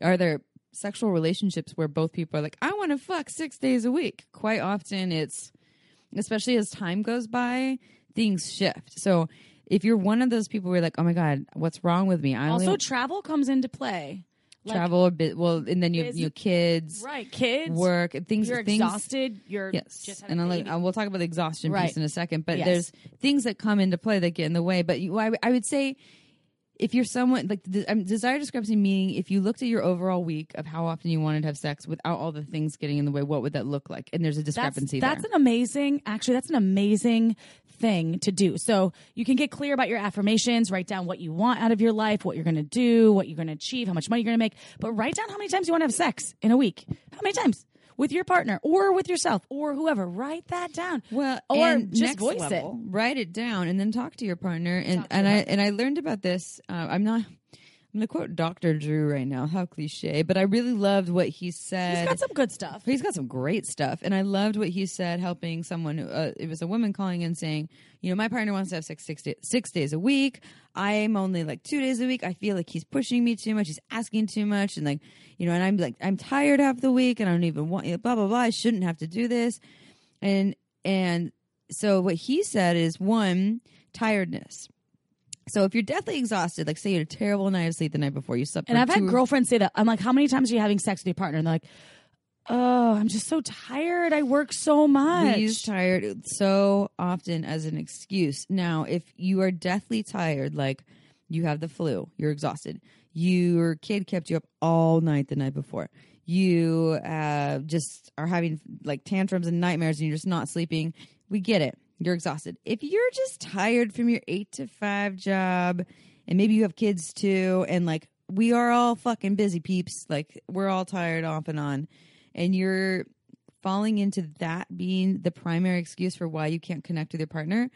are there sexual relationships where both people are like, "I want to fuck six days a week." Quite often, it's especially as time goes by, things shift. So if you're one of those people where you're like, oh my god, what's wrong with me? I Also, only travel comes into play. Like, travel a bit. Well, and then you have Busy- you know, kids, right? Kids, work, and things. You're things, exhausted. You're Yes, just and baby. like, we'll talk about the exhaustion Right. piece in a second. But Yes. there's things that come into play that get in the way. But you, I, I would say, if you're someone like um, desire discrepancy, meaning if you looked at your overall week of how often you wanted to have sex without all the things getting in the way, what would that look like? And there's a that's, discrepancy that's there. an amazing actually that's an amazing thing to do so you can get clear about your affirmations write down what you want out of your life what you're going to do what you're going to achieve how much money you're going to make but write down how many times you want to have sex in a week how many times with your partner or with yourself or whoever. Write that down. Well, Or just voice level, Write it down and then talk to your partner. And and I and I learned about this. Uh, I'm not. I'm going to quote Dr. Drew right now. How cliche, but I really loved what he said. He's got some good stuff. He's got some great stuff, and I loved what he said. Helping someone, uh, it was a woman calling in saying, "You know, my partner wants to have sex six, day, six days a week. I'm only like two days a week. I feel like he's pushing me too much. He's asking too much, and like, you know, and I'm like, I'm tired half the week, and I don't even want blah blah blah. I shouldn't have to do this, and and so what he said is one tiredness. So if you're deathly exhausted, like say you had a terrible night of sleep the night before, you slept. And I've had girlfriends say that. I'm like, how many times are you having sex with your partner? And they're like, oh, I'm just so tired. I work so much. We use tired so often as an excuse. Now, if you are deathly tired, like you have the flu, you're exhausted, your kid kept you up all night the night before, you uh, just are having like tantrums and nightmares and you're just not sleeping, we get it. You're exhausted. If you're just tired from your eight to five job, and maybe you have kids too, and like we are all fucking busy peeps, like we're all tired off and on, and you're falling into that being the primary excuse for why you can't connect with your partner.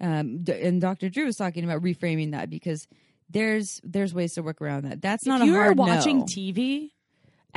Um, and Dr. Drew was talking about reframing that because there's there's ways to work around that. That's not if a you're hard watching no. TV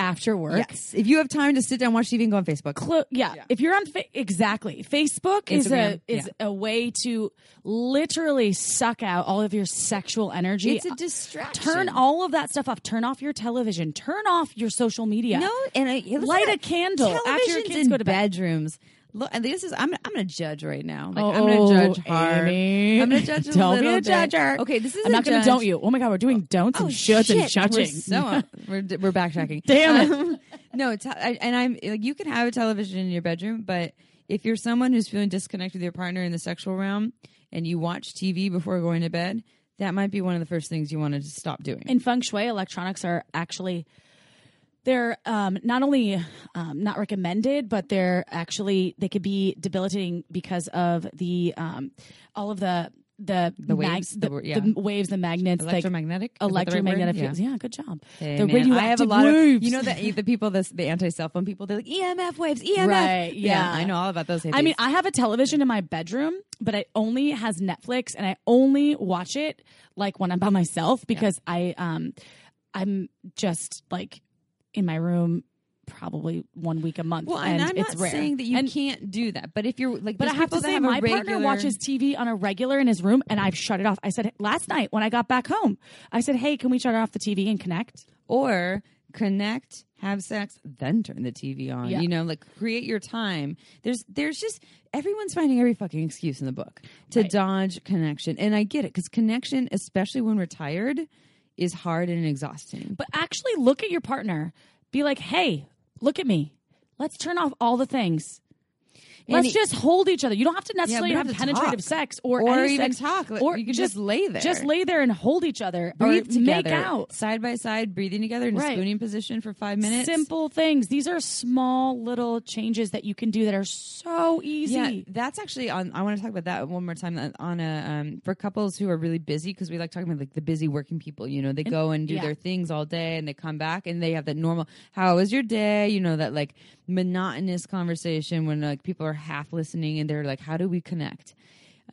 after work, Yes, if you have time to sit down, watch TV, and go on Facebook. Clo- yeah. if you're on fa- exactly Facebook is a Instagram, is a way to literally suck out all of your sexual energy. It's a distraction. Turn all of that stuff off. Turn off your television. Turn off your social media. No, and I, Light a candle after your kids in go to bed. bedrooms. Look, and this is I'm I'm gonna judge right now. Like Oh, I'm gonna judge hard. Amy. I'm gonna judge a Don't be a bit. judger. Okay, this is I'm a not going to don't you. Oh my god, we're doing don'ts Oh and shoulds and judging. We're so we're we're backtracking. Damn it. Um, no, it's, I, and I'm like you can have a television in your bedroom, but if you're someone who's feeling disconnected with your partner in the sexual realm and you watch TV before going to bed, that might be one of the first things you want to stop doing. in feng shui electronics are actually they're um, not only um, not recommended but they're actually they could be debilitating because of the um, all of the the The waves, the, the- yeah. the waves the magnets like Electromagnetic, the right electromagnetic fields yeah. good job Hey, the man, radioactive I have a lot waves. of you know that the people this the anti cell phone people they're like EMF waves EMF Right, yeah. I know all about those. I mean. I have a television in my bedroom, but it only has Netflix, and I only watch it like when I'm by myself because I um I'm just like in my room probably one week a month. well, and, I'm it's not rare. saying that you And- can't do that, but if you're like, But I have to say, have my regular, partner watches TV on a regular in his room, and I've shut it off. I said last night when I got back home, I said, "Hey, can we shut off the TV and connect?" or connect, have sex, then turn the TV on. Yeah. You know, like create your time. There's there's just everyone's finding every fucking excuse in the book to Right. dodge connection, and I get it because connection, especially when we're tired, is hard and exhausting. But actually, look at your partner. Be like, "Hey, look at me. Let's turn off all the things." Let's it- just hold each other. You don't have to necessarily have have to penetrative talk. sex or, Or any even sex, talk. Or you can just lay there. Just lay there and hold each other. Breathe or together, Make out. side by side, breathing together in a spooning position for five minutes. Simple things. These are small little changes that you can do that are so easy. Yeah, that's actually on. I want to talk about that one more time uh, on a um, for couples who are really busy because we like talking about like the busy working people. You know, they go and do yeah. their things all day and they come back and they have that normal. How was your day? You know that like monotonous conversation when like people are half listening and they're like, how do we connect?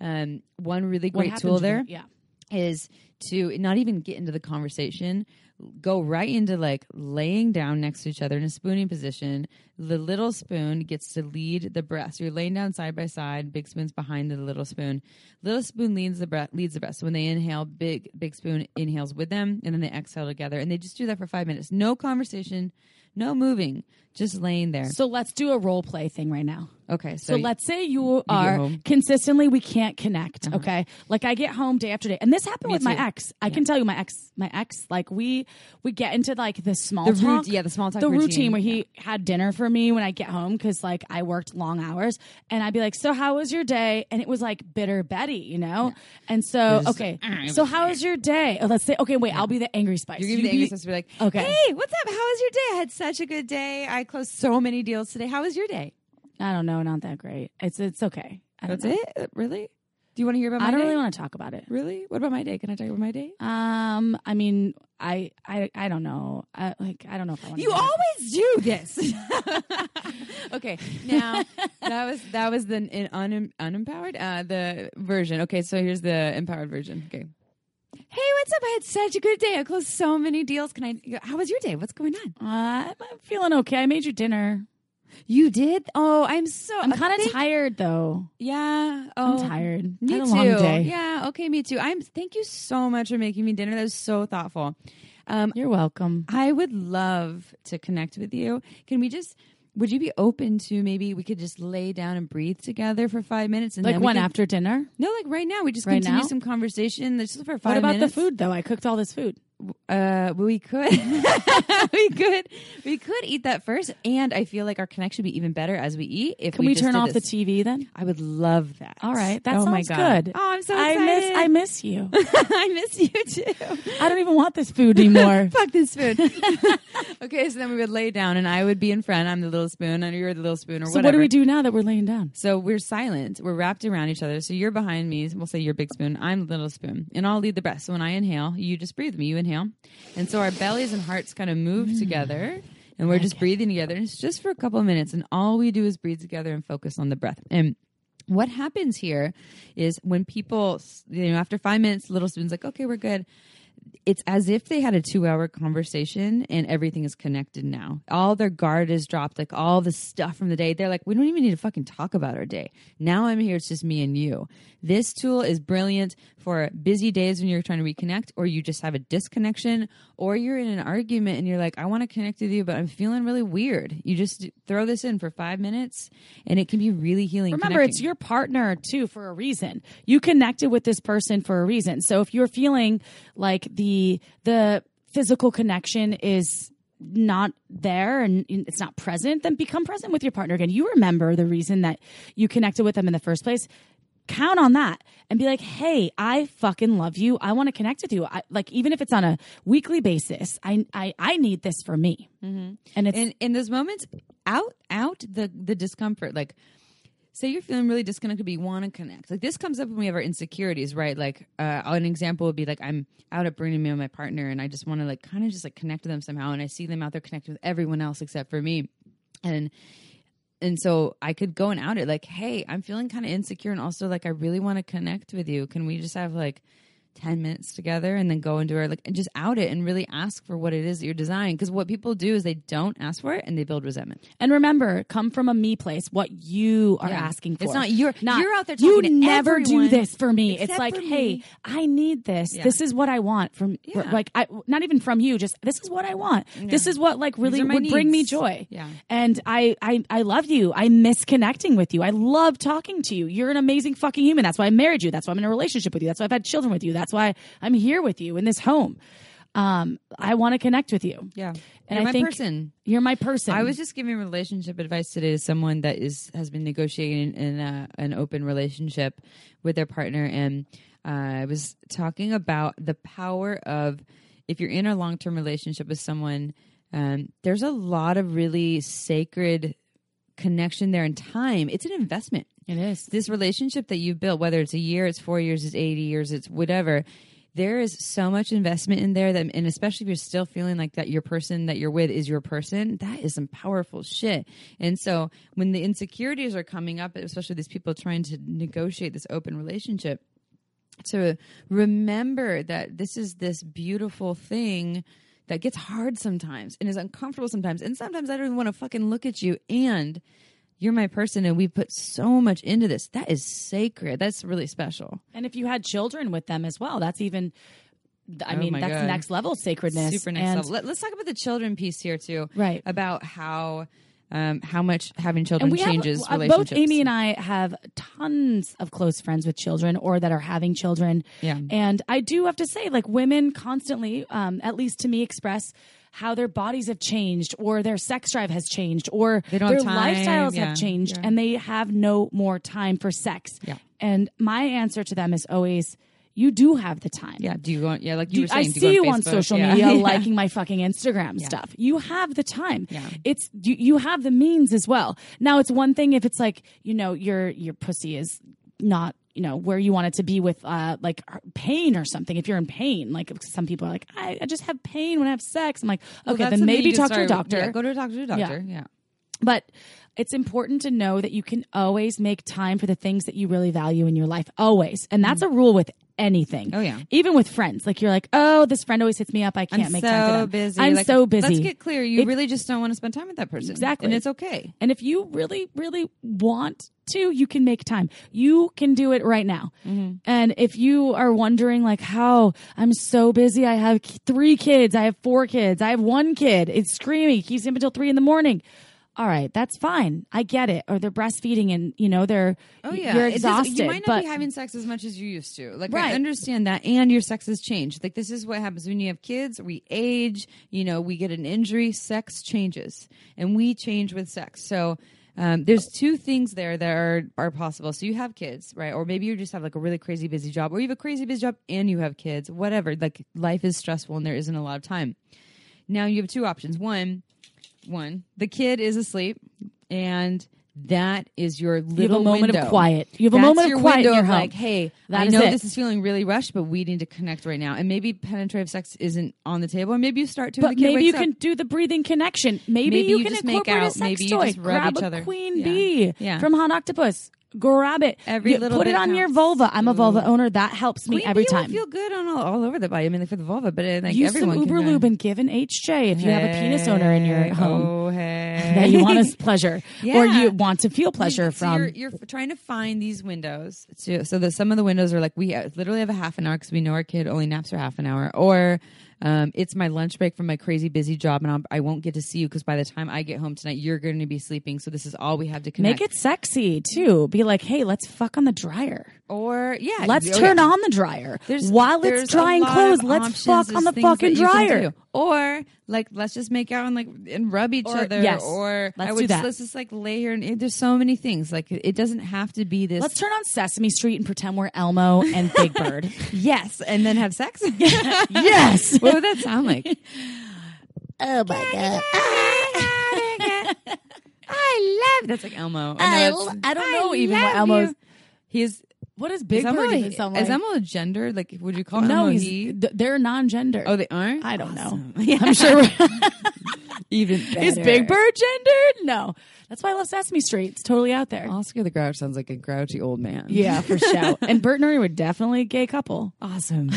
Um, one really great tool there Yeah. is to not even get into the conversation go right into like laying down next to each other in a spooning position. The little spoon gets to lead the breath. So you're laying down side by side big spoon's behind the little spoon. Little spoon leads the breath leads the breath. So when they inhale big big spoon inhales with them and then they exhale together. And they just do that for five minutes. No conversation no moving just laying there So let's do a role play thing right now. okay so, So let's say you are home. Uh-huh. consistently we can't connect. Okay, like I get home day after day, and this happened with my too. ex. I can tell you, my ex, my ex, like we we get into like the small The talk, yeah, the small talk the routine, routine, where he had dinner for me when I get home because like I worked long hours, and I'd be like, "So how was your day?" And it was like bitter Betty, you know. And so okay, so how was your day? Oh, let's say okay, wait, I'll be the angry spice. You're You giving the be- angry sister be like, Okay. hey, what's up? How was your day? I had such a good day. I closed so many deals today. How was your day? I don't know, not that great. It's it's okay. That's know. it? Really? Do you want to hear about my I don't day? really want to talk about it. Really? What about my day? Can I talk about my day? Um, I mean, I, I, I don't know. I, like, I don't know if I want. To. You always do this. okay, now that was that was the un, unempowered uh, the version. Okay, so here's the empowered version. Okay. Hey, what's up? I had such a good day. I closed so many deals. Can I? How was your day? What's going on? Uh, I'm feeling okay. I made you dinner. You did? Oh, I'm so. I'm kind of tired though. Yeah. Oh, I'm tired. Me Had a too. long day. Yeah. Okay. Me too. I'm. Thank you so much for making me dinner. That was so thoughtful. Um, You're welcome. I would love to connect with you. Can we just? Would you be open to maybe we could just lay down and breathe together for five minutes and Like can- after dinner? No, like right now. We just Right continue now? some conversation. Just for five What about minutes. the food though? I cooked all this food. Uh, we could, we could, we could eat that first, and I feel like our connection would be even better as we eat. If Can we, just turn off this. the TV then? I would love that. All right, that oh my sounds God. good. Oh, I'm so I excited. miss I miss you. I miss you too. I don't even want this food anymore. Fuck this food. okay, so then we would lay down, and I would be in front. I'm the little spoon, and you're the little spoon, or so whatever. what do we do now that we're laying down? So we're silent. We're wrapped around each other. So you're behind me. We'll say you're big spoon. I'm little spoon, and I'll lead the breath. So when I inhale, you just breathe me. You inhale, and so our bellies and hearts kind of move Mm. together, and we're just breathing together. And it's just for a couple of minutes, and all we do is breathe together and focus on the breath. And what happens here is when people, you know, after five minutes, little spoon's like, okay, we're good it's as if they had a two hour conversation and everything is connected now. All their guard is dropped, like all the stuff from the day. They're like, we don't even need to fucking talk about our day. Now I'm here, it's just me and you. This tool is brilliant for busy days when you're trying to reconnect, or you just have a disconnection, or you're in an argument and you're like, I want to connect with you, but I'm feeling really weird. You just throw this in for five minutes and it can be really healing. Remember, it's your partner too for a reason. You connected with this person for a reason. So if you're feeling like the the physical connection is not there and it's not present, then become present with your partner again. You remember the reason that you connected with them in the first place. Count on that and be like, "Hey, I fucking love you. I want to connect with you. I, like even if it's on a weekly basis, I I, I need this for me." Mm-hmm. And it's in in those moments out out the the discomfort like say you're feeling really disconnected but you want to connect. Like this comes up when we have our insecurities right? Like uh, an example would be like i'm out at burning man with my partner and i just want to like kind of just like connect with them somehow and i see them out there connecting with everyone else except for me. And and so I could go and out it like, hey, I'm feeling kind of insecure, and also like I really want to connect with you. Can we just have like ten minutes together, and then go into our like and just out it and really ask for what it is that you're designing? Because what people do is they don't ask for it and they build resentment. And remember, come from a me place. What you are Yeah. asking for. It's not your- you're out there You never do this for me. It's like, hey, me." I need this. Yeah. This is what I want from. Yeah. like, I not even from you. Just this is what I want. This is what like really would bring me joy. Yeah. And I, I, I love you. I miss connecting with you. I love talking to you. You're an amazing fucking human. That's why I married you. That's why I'm in a relationship with you. That's why I've had children with you. That's why I'm here with you in this home. Um, I want to connect with you. Yeah, And you're my person. You're my person. I was just giving relationship advice today to someone that is has been negotiating in a, an open relationship with their partner, and uh, I was talking about the power of if you're in a long term relationship with someone. Um, there's a lot of really sacred connection there in time. It's an investment It is. this relationship that you've built, whether it's a year, it's four years, it's 80 years, it's whatever, there is so much investment in there that, and especially if you're still feeling like that your person that you're with is your person, that is some powerful shit. And so when the insecurities are coming up, especially these people trying to negotiate this open relationship, to remember that this is this beautiful thing that gets hard sometimes and is uncomfortable sometimes. And sometimes I don't even want to fucking look at you. And you're my person and we put so much into this. That is sacred. That's really special. And if you had children with them as well, that's even. I Oh mean, that's God. next level sacredness. Super next And- level. Let, us talk about the children piece here too. Right. About how um, how much having children changes have, uh, relationships. both Amy and I have tons of close friends with children or that are having children. Yeah. And I do have to say, like, women constantly, um, at least to me, express how their bodies have changed or their sex drive has changed or their time, lifestyles yeah, have changed yeah. and they have no more time for sex. Yeah. And my answer to them is always, you do have the time. yeah. Do you want? Yeah. Like you Do- were saying. I see go you on social Yeah. media Yeah. liking my fucking Instagram stuff. You have the time. Yeah. It's you, you have the means as well. Now it's one thing if it's like, you know, your your pussy is not you know, where you want it to be with uh, like pain or something. If you're in pain, like some people are like, I, I just have pain when I have sex. I'm like, okay, that's then maybe talk to a doctor. Yeah, go to a doctor. To a doctor. Yeah. But it's important to know that you can always make time for the things that you really value in your life. Always. And that's a rule with anything. Oh, yeah. Even with friends. Like you're like, oh, this friend always hits me up. I can't I'm make so time for them. busy. I'm Like, so busy. Let's get clear. You If- really just don't want to spend time with that person. Exactly. And it's okay. And if you really, really want to, you can make time. You can do it right now. Mm-hmm. And if you are wondering, like, how I'm so busy, I have three kids, I have four kids, I have one kid, it's screaming, keeps him until three in the morning. All right, that's fine. I get it. Or they're breastfeeding and, you know, they're, Oh yeah, you're exhausted. you might not but be having sex as much as you used to. Like Right. I understand that, and your sex has changed. Like this is what happens when you have kids. We age. You know, we get an injury. Sex changes, and we change with sex. So. Um, there's two things there that are, are possible. So you have kids, right? Or maybe you just have like a really crazy busy job, or you have a crazy busy job and you have kids. Whatever. Like life is stressful and there isn't a lot of time. Now you have two options. One, one, the kid is asleep, and that is your little you have a moment window. of quiet. You have a That's moment your of quiet in your of like, hey, That I is know it. this is feeling really rushed, but we need to connect right now. And maybe penetrative sex isn't on the table, or maybe you start to. But the kid maybe you up. can do the breathing connection. Maybe, Maybe you, you can just make incorporate a out. sex Maybe you toy. just rub Grab each a other. queen Yeah. bee Yeah. from Hot Octopuss. Grab it. Every You little put it on your vulva. I'm a vulva owner. That helps me Queen every time. feel good on all, all over the body. I mean, for the vulva, but uh, like Use some Uber lube and give an HJ if you have a penis owner in your home Oh, hey. that you want to pleasure or you want to feel pleasure from. You're, you're trying to find these windows. To, so that some of the windows are like we uh, literally have a half an hour because we know our kid only naps for half an hour, or um, it's my lunch break from my crazy busy job, and I'll, I won't get to see you because by the time I get home tonight, you're going to be sleeping. So this is all we have to connect. Make it sexy too. Be like, hey, let's fuck on the dryer. Or yeah, Let's oh, turn yeah. on the dryer. There's, While there's it's drying clothes, let's fuck on the fucking that you can dryer. Or like let's just make out and like and rub each Or- other. yes. Or Let's I do would that. let's just like lay here and there's so many things. Like it doesn't have to be this. Let's turn on Sesame Street and pretend we're Elmo and Big Bird. yes, and then have sex. yes. what would that sound like? Oh my god. I love that's like Elmo. I, I don't know even what Elmo's. you. He's What is Big is Bird even sound like? is Elmo a gender? Like, would you call no, Elmo he? th- they're non-gender. Oh, they aren't. I don't know. Yeah. I'm sure. Even is. Big Bird gendered? No. That's why I love Sesame Street. It's totally out there. Oscar the Grouch sounds like a grouchy old man. Yeah, for sure. and Bert and Ernie were definitely a gay couple. awesome.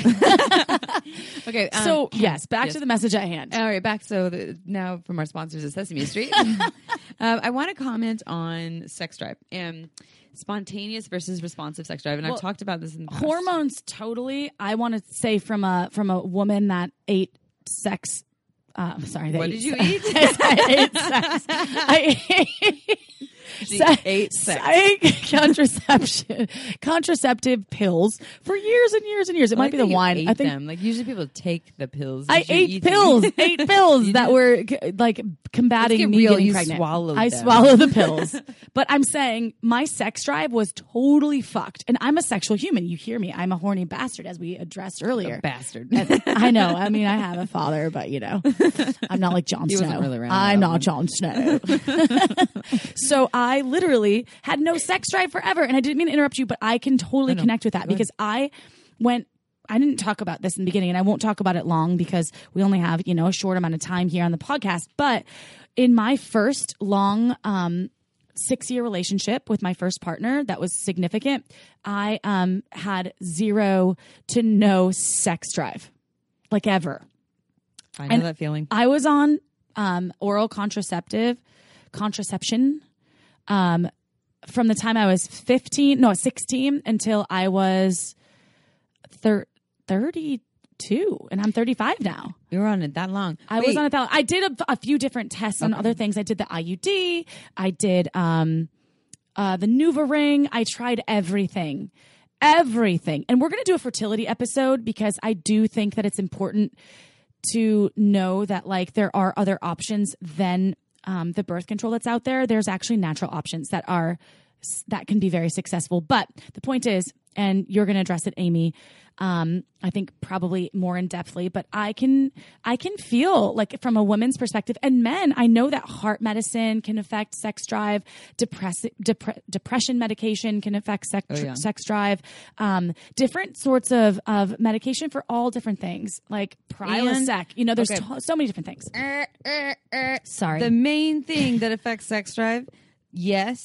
okay, um, so yes, back yes. to the message at hand. All right, back. So the, now from our sponsors at Sesame Street, um, I want to comment on sex drive and spontaneous versus responsive sex drive, and Well, I've talked about this in the past. Hormones, totally. I want to say from a from a woman that ate sex. Uh, sorry, What did you eat? I ate sex. I ate. She ate sex. Contraception, contraceptive pills for years and years and years. It I might be the wine. ate I think them. Like usually people take the pills. I ate pills, eight pills that were uh, like combating me real, getting pregnant. I them. swallowed the pills, but I'm saying my sex drive was totally fucked, and I'm a sexual human. You hear me? I'm a horny bastard, as we addressed earlier. bastard. I know. I mean, I have a father, but you know, I'm not like Jon He Snow. really I'm not one. Jon Snow. so I literally had no sex drive forever, and I didn't mean to interrupt you, but I can totally connect with that because I went. I didn't talk about this in the beginning, and I won't talk about it long because we only have you know a short amount of time here on the podcast. But in my first long um, six year relationship with my first partner that was significant, I um, had zero to no sex drive, like ever. I know And that feeling. I was on um, oral contraceptive contraception um, from the time I was 15, no, 16 until I was thir- 32 and I'm 35 now. You were on it that long. I was on it that long. I did a, a few different tests on other things. I did the IUD. I did um, uh, the NuvaRing. I tried everything, everything. And we're going to do a fertility episode because I do think that it's important to know that like there are other options than um, the birth control that's out there. There's actually natural options that are that can be very successful. But the point is, and you're going to address it, Amy. Um, I think probably more in depthly, but I can I can feel like from a woman's perspective and men. I know that heart medicine can affect sex drive, depress, depre- depression medication can affect sex Oh, yeah. sex drive, um, different sorts of of medication for all different things like Prilosec. You know, there's okay. to- so many different things. Sorry. The main thing that affects sex drive, yes,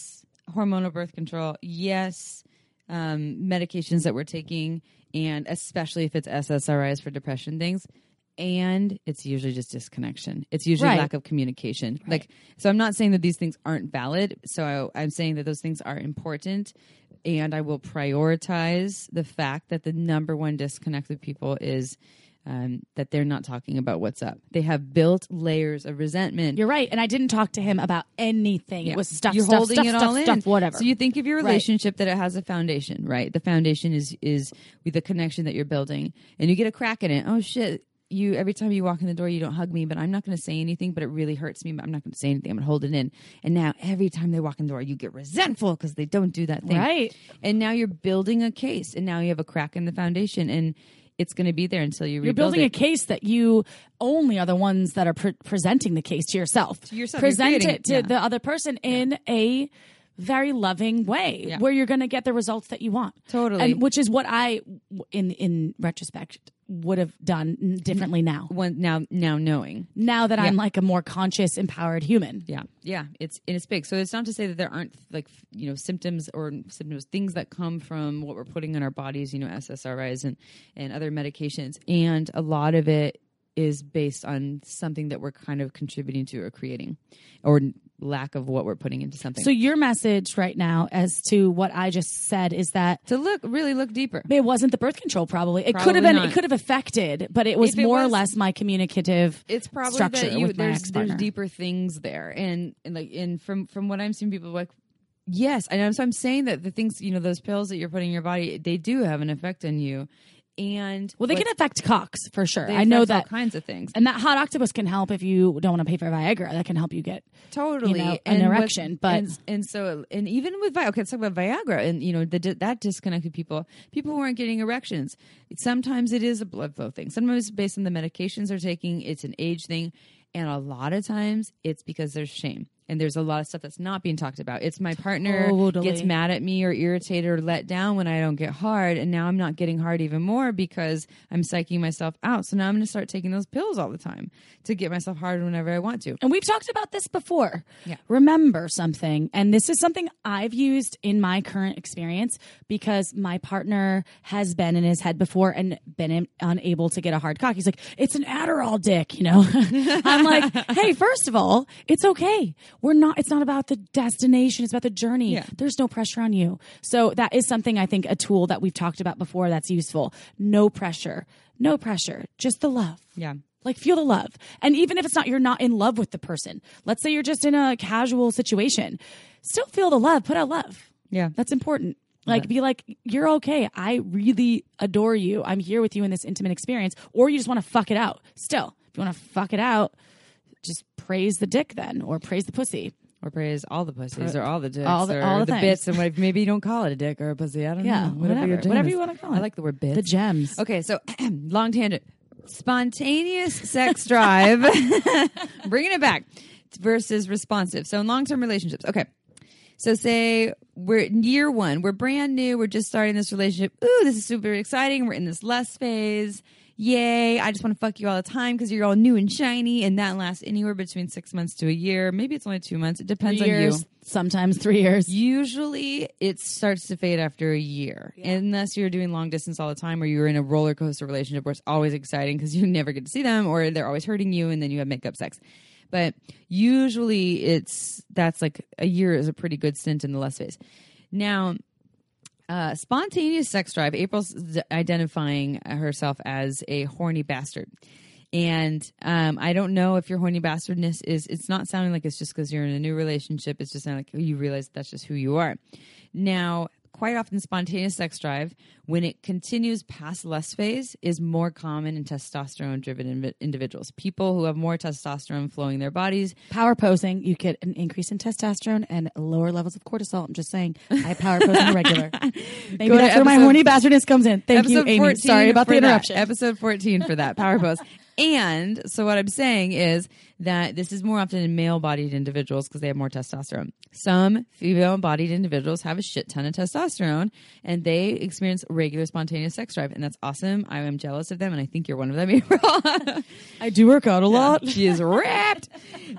hormonal birth control, yes, um, medications that we're taking, and especially if it's SSRIs for depression things. And it's usually just disconnection. It's usually Right. lack of communication. Like, so I'm not saying that these things aren't valid. So I, I'm saying that those things are important. And I will prioritize the fact that the number one disconnect with people is um, that they're not talking about what's up. They have built layers of resentment. You're right, and I didn't talk to him about anything. It was stuff, You're stuff, holding stuff, it stuff, all in. stuff, whatever. So you think of your Right. relationship that it has a foundation, right? The foundation is is with the connection that you're building, and you get a crack in it. Oh shit! You every time you walk in the door, you don't hug me, but I'm not going to say anything. But it really hurts me. But I'm not going to say anything. I'm going to hold it in. And now every time they walk in the door, you get resentful because they don't do that thing, Right. And now you're building a case, and now you have a crack in the foundation, and it's going to be there until you You're rebuild building it. a case that you only are the ones that are pre- presenting the case to yourself. To yourself. You're Present creating it it, to yeah. the other person in a very loving way Yeah. where you're going to get the results that you want. Totally. And which is what I in in retrospect would have done differently now. One now, now knowing. Now that I'm like a more conscious empowered human. Yeah, yeah, it's and it's big. So it's not to say that there aren't like you know symptoms or symptoms things that come from what we're putting in our bodies. You know, SSRIs and and other medications, and a lot of it is based on something that we're kind of contributing to or creating, or lack of what we're putting into something. So your message right now as to what I just said is that to look really look deeper. it wasn't the birth control probably. It could have been not. it could have affected, but it was If it more or less my communicative It's probably structure that you there's there's deeper things there, and and like and from from what I'm seeing, people like. Yes, I know. So I'm saying that the things, you know, those pills that you're putting in your body, they do have an effect on you. And Well, they can affect cocks for sure. I know affect all that. kinds of things. And that Hot Octopuss can help if you don't want to pay for Viagra. That can help you get totally you know, an what- erection, but- and, and so and even with Viagra, okay, let's talk about Viagra and you know the, that disconnected people. People weren't getting erections. Sometimes it is a blood flow thing. Sometimes based on the medications they're taking. It's an age thing, and a lot of times it's because there's shame. And there's a lot of stuff that's not being talked about. It's my partner Totally. gets mad at me or irritated or let down when I don't get hard, and now I'm not getting hard even more because I'm psyching myself out. So now I'm going to start taking those pills all the time to get myself hard whenever I want to. And we've talked about this before. Yeah. Remember something, and this is something I've used in my current experience because my partner has been in his head before and been in, unable to get a hard cock. He's like, "It's an Adderall dick," you know. I'm like, "Hey, first of all, it's okay. We're not. It's not about the destination. It's about the journey. Yeah. There's no pressure on you." So that is something I think a tool that we've talked about before that's useful. No pressure. No pressure. Just the love. Yeah. Like feel the love. And even if it's not you're not in love with the person. Let's say you're just in a casual situation. Still feel the love. Put out love. Yeah. That's important. Like be like, you're okay. I really adore you. I'm here with you in this intimate experience. Or you just want to fuck it out. Still, if you want to fuck it out, just praise the dick then or praise the pussy. Or praise all the pussies or all the dicks all the- or all the the, bits and what, maybe you don't call it a dick or a pussy. I don't Yeah, know. Whatever, whatever. Whatever you wanna call it. I like the word bits. The gems. Okay, so long tangent. Spontaneous sex drive, bringing it back versus responsive. So in long term relationships. Okay. So say we're in year one, we're brand new, we're just starting this relationship. Ooh, this is super exciting. We're in this lust phase. Yay. I just want to fuck you all the time because you're all new and shiny. And that lasts anywhere between six months to a year. Maybe it's only two months. It depends Three on years, you. sometimes three years. Usually it starts to fade after a year, unless you're doing long distance all the time or you're in a roller coaster relationship where it's always exciting because you never get to see them or they're always hurting you and then you have makeup sex. But usually it's that's like a year is a pretty good stint in the lust phase. Now, uh, spontaneous sex drive. April's d- identifying herself as a horny bastard. And um, I don't know if your horny bastardness is, it's not sounding like it's just because you're in a new relationship. It's just sounding like you realize that's just who you are. Now, quite often spontaneous sex drive, when it continues past lust phase, is more common in testosterone driven individuals. People who have more testosterone flowing in their bodies. Power posing, you get an increase in testosterone and lower levels of cortisol. I'm just saying, I power pose on regular. Maybe Go that's where my horny bastardness comes in. Thank you, Amy. 14 Sorry about the for that. interruption. Episode 14 for that power pose. And so what I'm saying is that this is more often in male bodied individuals because they have more testosterone. Some female bodied individuals have a shit ton of testosterone and they experience regular spontaneous sex drive. And that's awesome. I am jealous of them and I think you're one of them, April. I do work out a lot. she is ripped.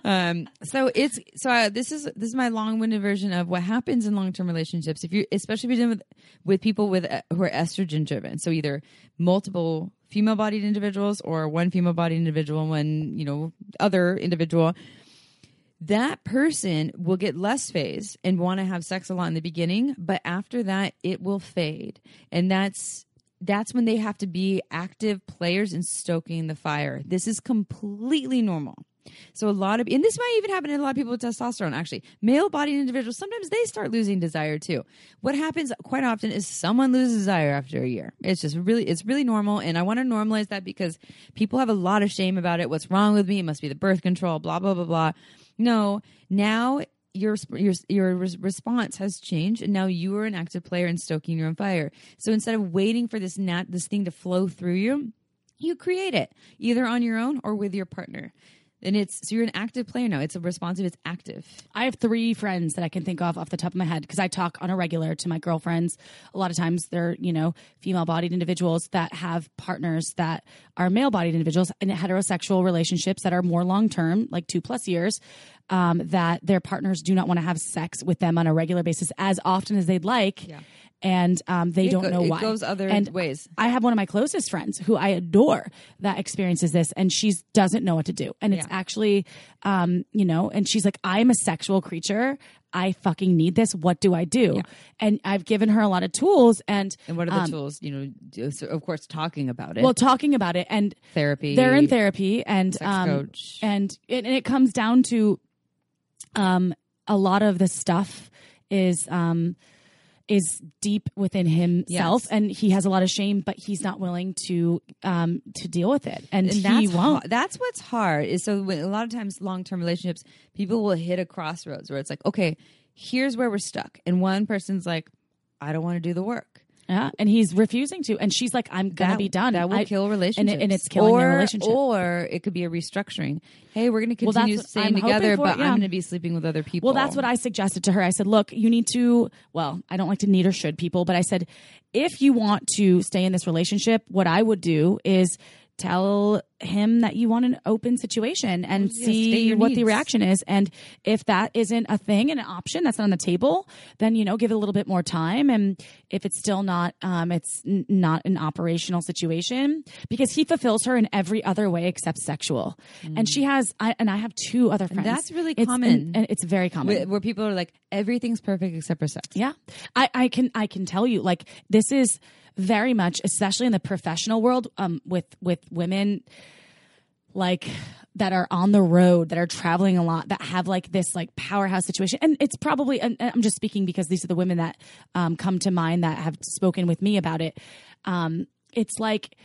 Um, so it's so uh, this is this is my long-winded version of what happens in long-term relationships. If you, especially if you're dealing with with people with uh, who are estrogen driven, so either multiple female-bodied individuals or one female-bodied individual, and one you know other individual. That person will get less phase and want to have sex a lot in the beginning, but after that, it will fade, and that's that's when they have to be active players in stoking the fire. This is completely normal. So a lot of, and this might even happen in a lot of people with testosterone. Actually, male-bodied individuals sometimes they start losing desire too. What happens quite often is someone loses desire after a year. It's just really, it's really normal, and I want to normalize that because people have a lot of shame about it. What's wrong with me? It must be the birth control. Blah blah blah blah. No, now your your your response has changed, and now you are an active player in stoking your own fire. So instead of waiting for this nat this thing to flow through you, you create it either on your own or with your partner. And it's so you're an active player now. It's a responsive. It's active. I have three friends that I can think of off the top of my head because I talk on a regular to my girlfriends. A lot of times they're, you know, female bodied individuals that have partners that are male bodied individuals in heterosexual relationships that are more long term, like two plus years, um, that their partners do not want to have sex with them on a regular basis as often as they'd like. Yeah. And um, they It don't go- know it why. goes other and ways. I have one of my closest friends who I adore that experiences this, and she doesn't know what to do. And it's actually, um, you know, and she's like, I'm a sexual creature. I fucking need this. What do I do? And I've given her a lot of tools and, And what are the um, tools? You know, so of course, talking about it. well, talking about it and therapy. they're in therapy and um, coach. and it, and it comes down to um a lot of the stuff is um is deep within himself Yes. and he has a lot of shame but he's not willing to um to deal with it. And, and he that's won't. ha- that's what's hard is so when, a lot of times long term relationships people will hit a crossroads where it's like okay here's where we're stuck. And one person's like I don't want to do the work yeah and he's refusing to and she's like i'm gonna that, be done that will I- kill relationships and it's killing or, their relationship. or it could be a restructuring hey we're going to continue what staying I'm together for, but yeah. I'm going to be sleeping with other people Well, that's what I suggested to her. I said, look, you need to, well, I don't like to need or should people, but I said, if you want to stay in this relationship, what I would do is tell him that you want an open situation and yeah, see what the reaction is. And if that isn't a thing and an option that's not on the table, then, you know, give it a little bit more time. And if it's still not, um, it's n- not an operational situation because he fulfills her in every other way except sexual. And she has, I, and I have two other friends. Mm. that's really It's- common. and- and it's very common. where, where people are like everything's perfect except for sex Yeah. I, I can I can tell you like this is very much especially in the professional world um with with women like that are on the road that are traveling a lot that have like this like powerhouse situation. And it's probably and i'm just speaking because these are the women that um, come to mind that have spoken with me about it. Um, it's like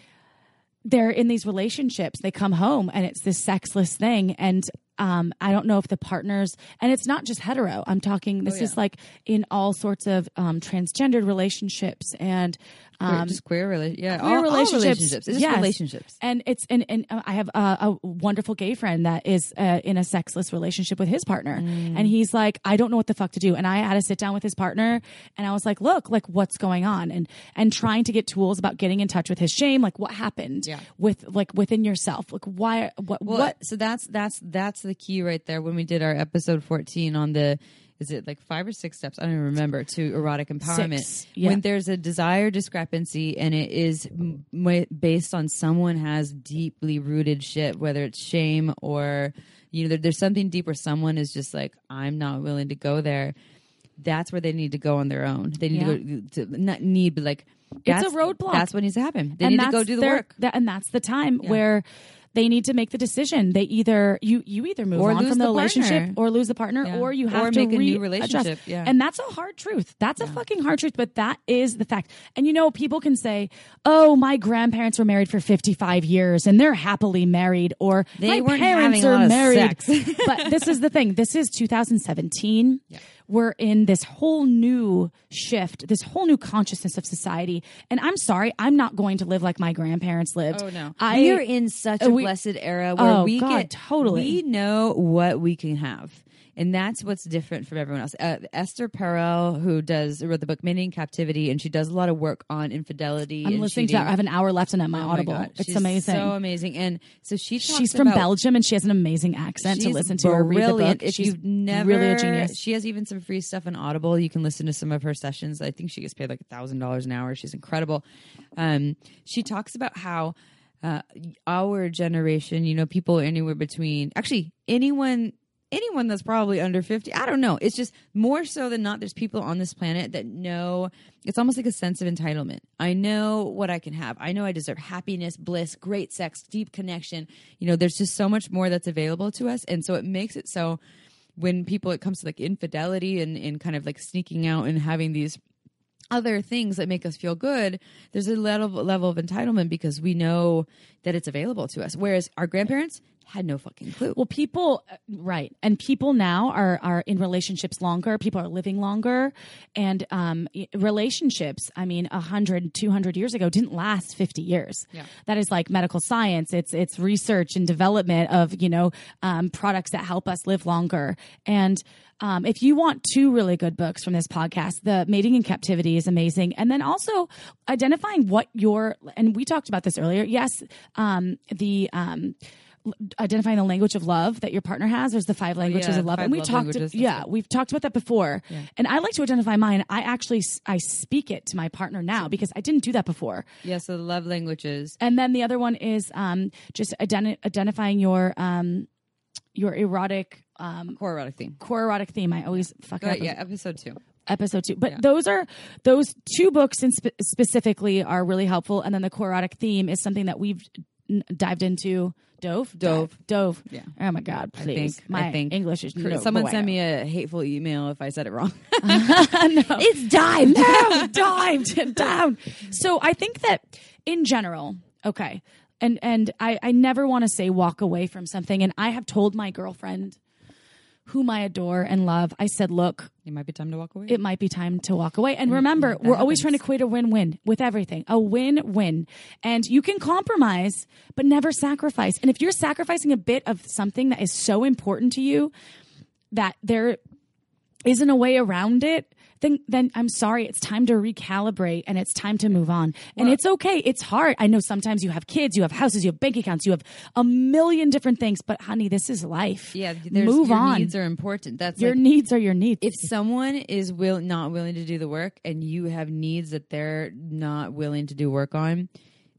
they're in these relationships. They come home and it's this sexless thing. And um, i don't know if the partners and it's not just hetero. I'm talking this is like in all sorts of um, transgendered relationships and um, just queer, rela- yeah, queer all, all relationships. relationships. It's just Yes. relationships. and it's and, and uh, I have a, a wonderful gay friend that is uh, in a sexless relationship with his partner, Mm. and he's like, I don't know what the fuck to do, and I had to sit down with his partner, and I was like, look, like what's going on, and and trying to get tools about getting in touch with his shame, like what happened, Yeah. with like within yourself, like why, what, Well, what, so that's that's that's the key right there. When we did our episode fourteen on the, is it like five or six steps? I don't even remember to erotic empowerment. Six, yeah. When there's a desire discrepancy and it is m- based on someone has deeply rooted shit, whether it's shame or you know there, there's something deep where someone is just like I'm not willing to go there. That's where they need to go on their own. They need to go to not need, but like It's a roadblock. That's what needs to happen. They and need to go do the their- work. that- and that's the time where they need to make the decision. They either you you either move Or on from the, the relationship or lose the partner, Yeah. or you have Or to make a new relationship, yeah. And that's a hard truth. That's a fucking hard truth, but that is the fact. And you know, people can say, "Oh, my grandparents were married for 55 years and they're happily married," or They "My weren't parents are married." but this is the thing. This is 2017. We're in this whole new shift, this whole new consciousness of society. And I'm sorry, I'm not going to live like my grandparents lived. Oh, no. I we are in such a we- blessed era where Oh, we God, get totally. we know what we can have. And that's what's different from everyone else. Uh, Esther Perel, who does wrote the book "Mating in Captivity," and she does a lot of work on infidelity. I'm listening to cheating. that. I have an hour left and at my Oh my Audible. God, it's she's amazing. so amazing. And so she She's from about- Belgium and she has an amazing accent to listen to or read the book. If She's you've never, really a genius. She has even some free stuff on Audible. You can listen to some of her sessions. I think she gets paid like a thousand dollars an hour. She's incredible. Um, she talks about how uh, our generation, you know, people anywhere between actually anyone. Anyone that's probably under 50, I don't know. It's just more so than not, there's people on this planet that know it's almost like a sense of entitlement. I know what I can have. I know I deserve happiness, bliss, great sex, deep connection. You know, there's just so much more that's available to us. And so it makes it so when people, it comes to like infidelity and, and kind of like sneaking out and having these other things that make us feel good, there's a level level of entitlement because we know that it's available to us. Whereas our grandparents had no fucking clue. Well, people, uh, right. And people now are, are in relationships longer. People are living longer. And um, relationships, I mean, 100, 200 years ago didn't last 50 years. Yeah. That is like medical science. It's, it's research and development of, you know, um, products that help us live longer. And um, if you want two really good books from this podcast, the Mating in Captivity is amazing. And then also identifying what your, and we talked about this earlier. Yes, um, the, um, identifying the language of love that your partner has. There's the five languages yeah, of love, and we love talked. yeah, we've talked about that before. And I like to identify mine. I actually I speak it to my partner now because I didn't do that before. yeah, so the love languages. And then the other one is um, just identi- identifying your um, your erotic um, Core erotic theme. core erotic theme. I always fuck it up. yeah, episode two. episode two. But those are those two books in spe- specifically are really helpful. And then the core erotic theme is something that we've n- dived into. Dove, Dove. Dove. Yeah. Oh my God! I Please, think, my I think English is no Someone bueno. send me a hateful email if I said it wrong. no. It's dived down, dived down. So I think that in general, okay, and and I I never want to say walk away from something, and I have told my girlfriend, whom I adore and love, I said, look, it might be time to walk away. it might be time to walk away. And mm, remember, we're always trying to create a win-win with everything. A win-win. And you can compromise, but never sacrifice. And if you're sacrificing a bit of something that is so important to you that there isn't a way around it, then then I'm sorry, it's time to recalibrate and it's time to move on. And it's okay. It's hard. I know sometimes you have kids, you have houses, you have bank accounts, you have a million different things, but honey, this is life. yeah, there's, move your on. needs are important. That's your like, needs are your needs. if someone is will not willing to do the work and you have needs that they're not willing to do work on,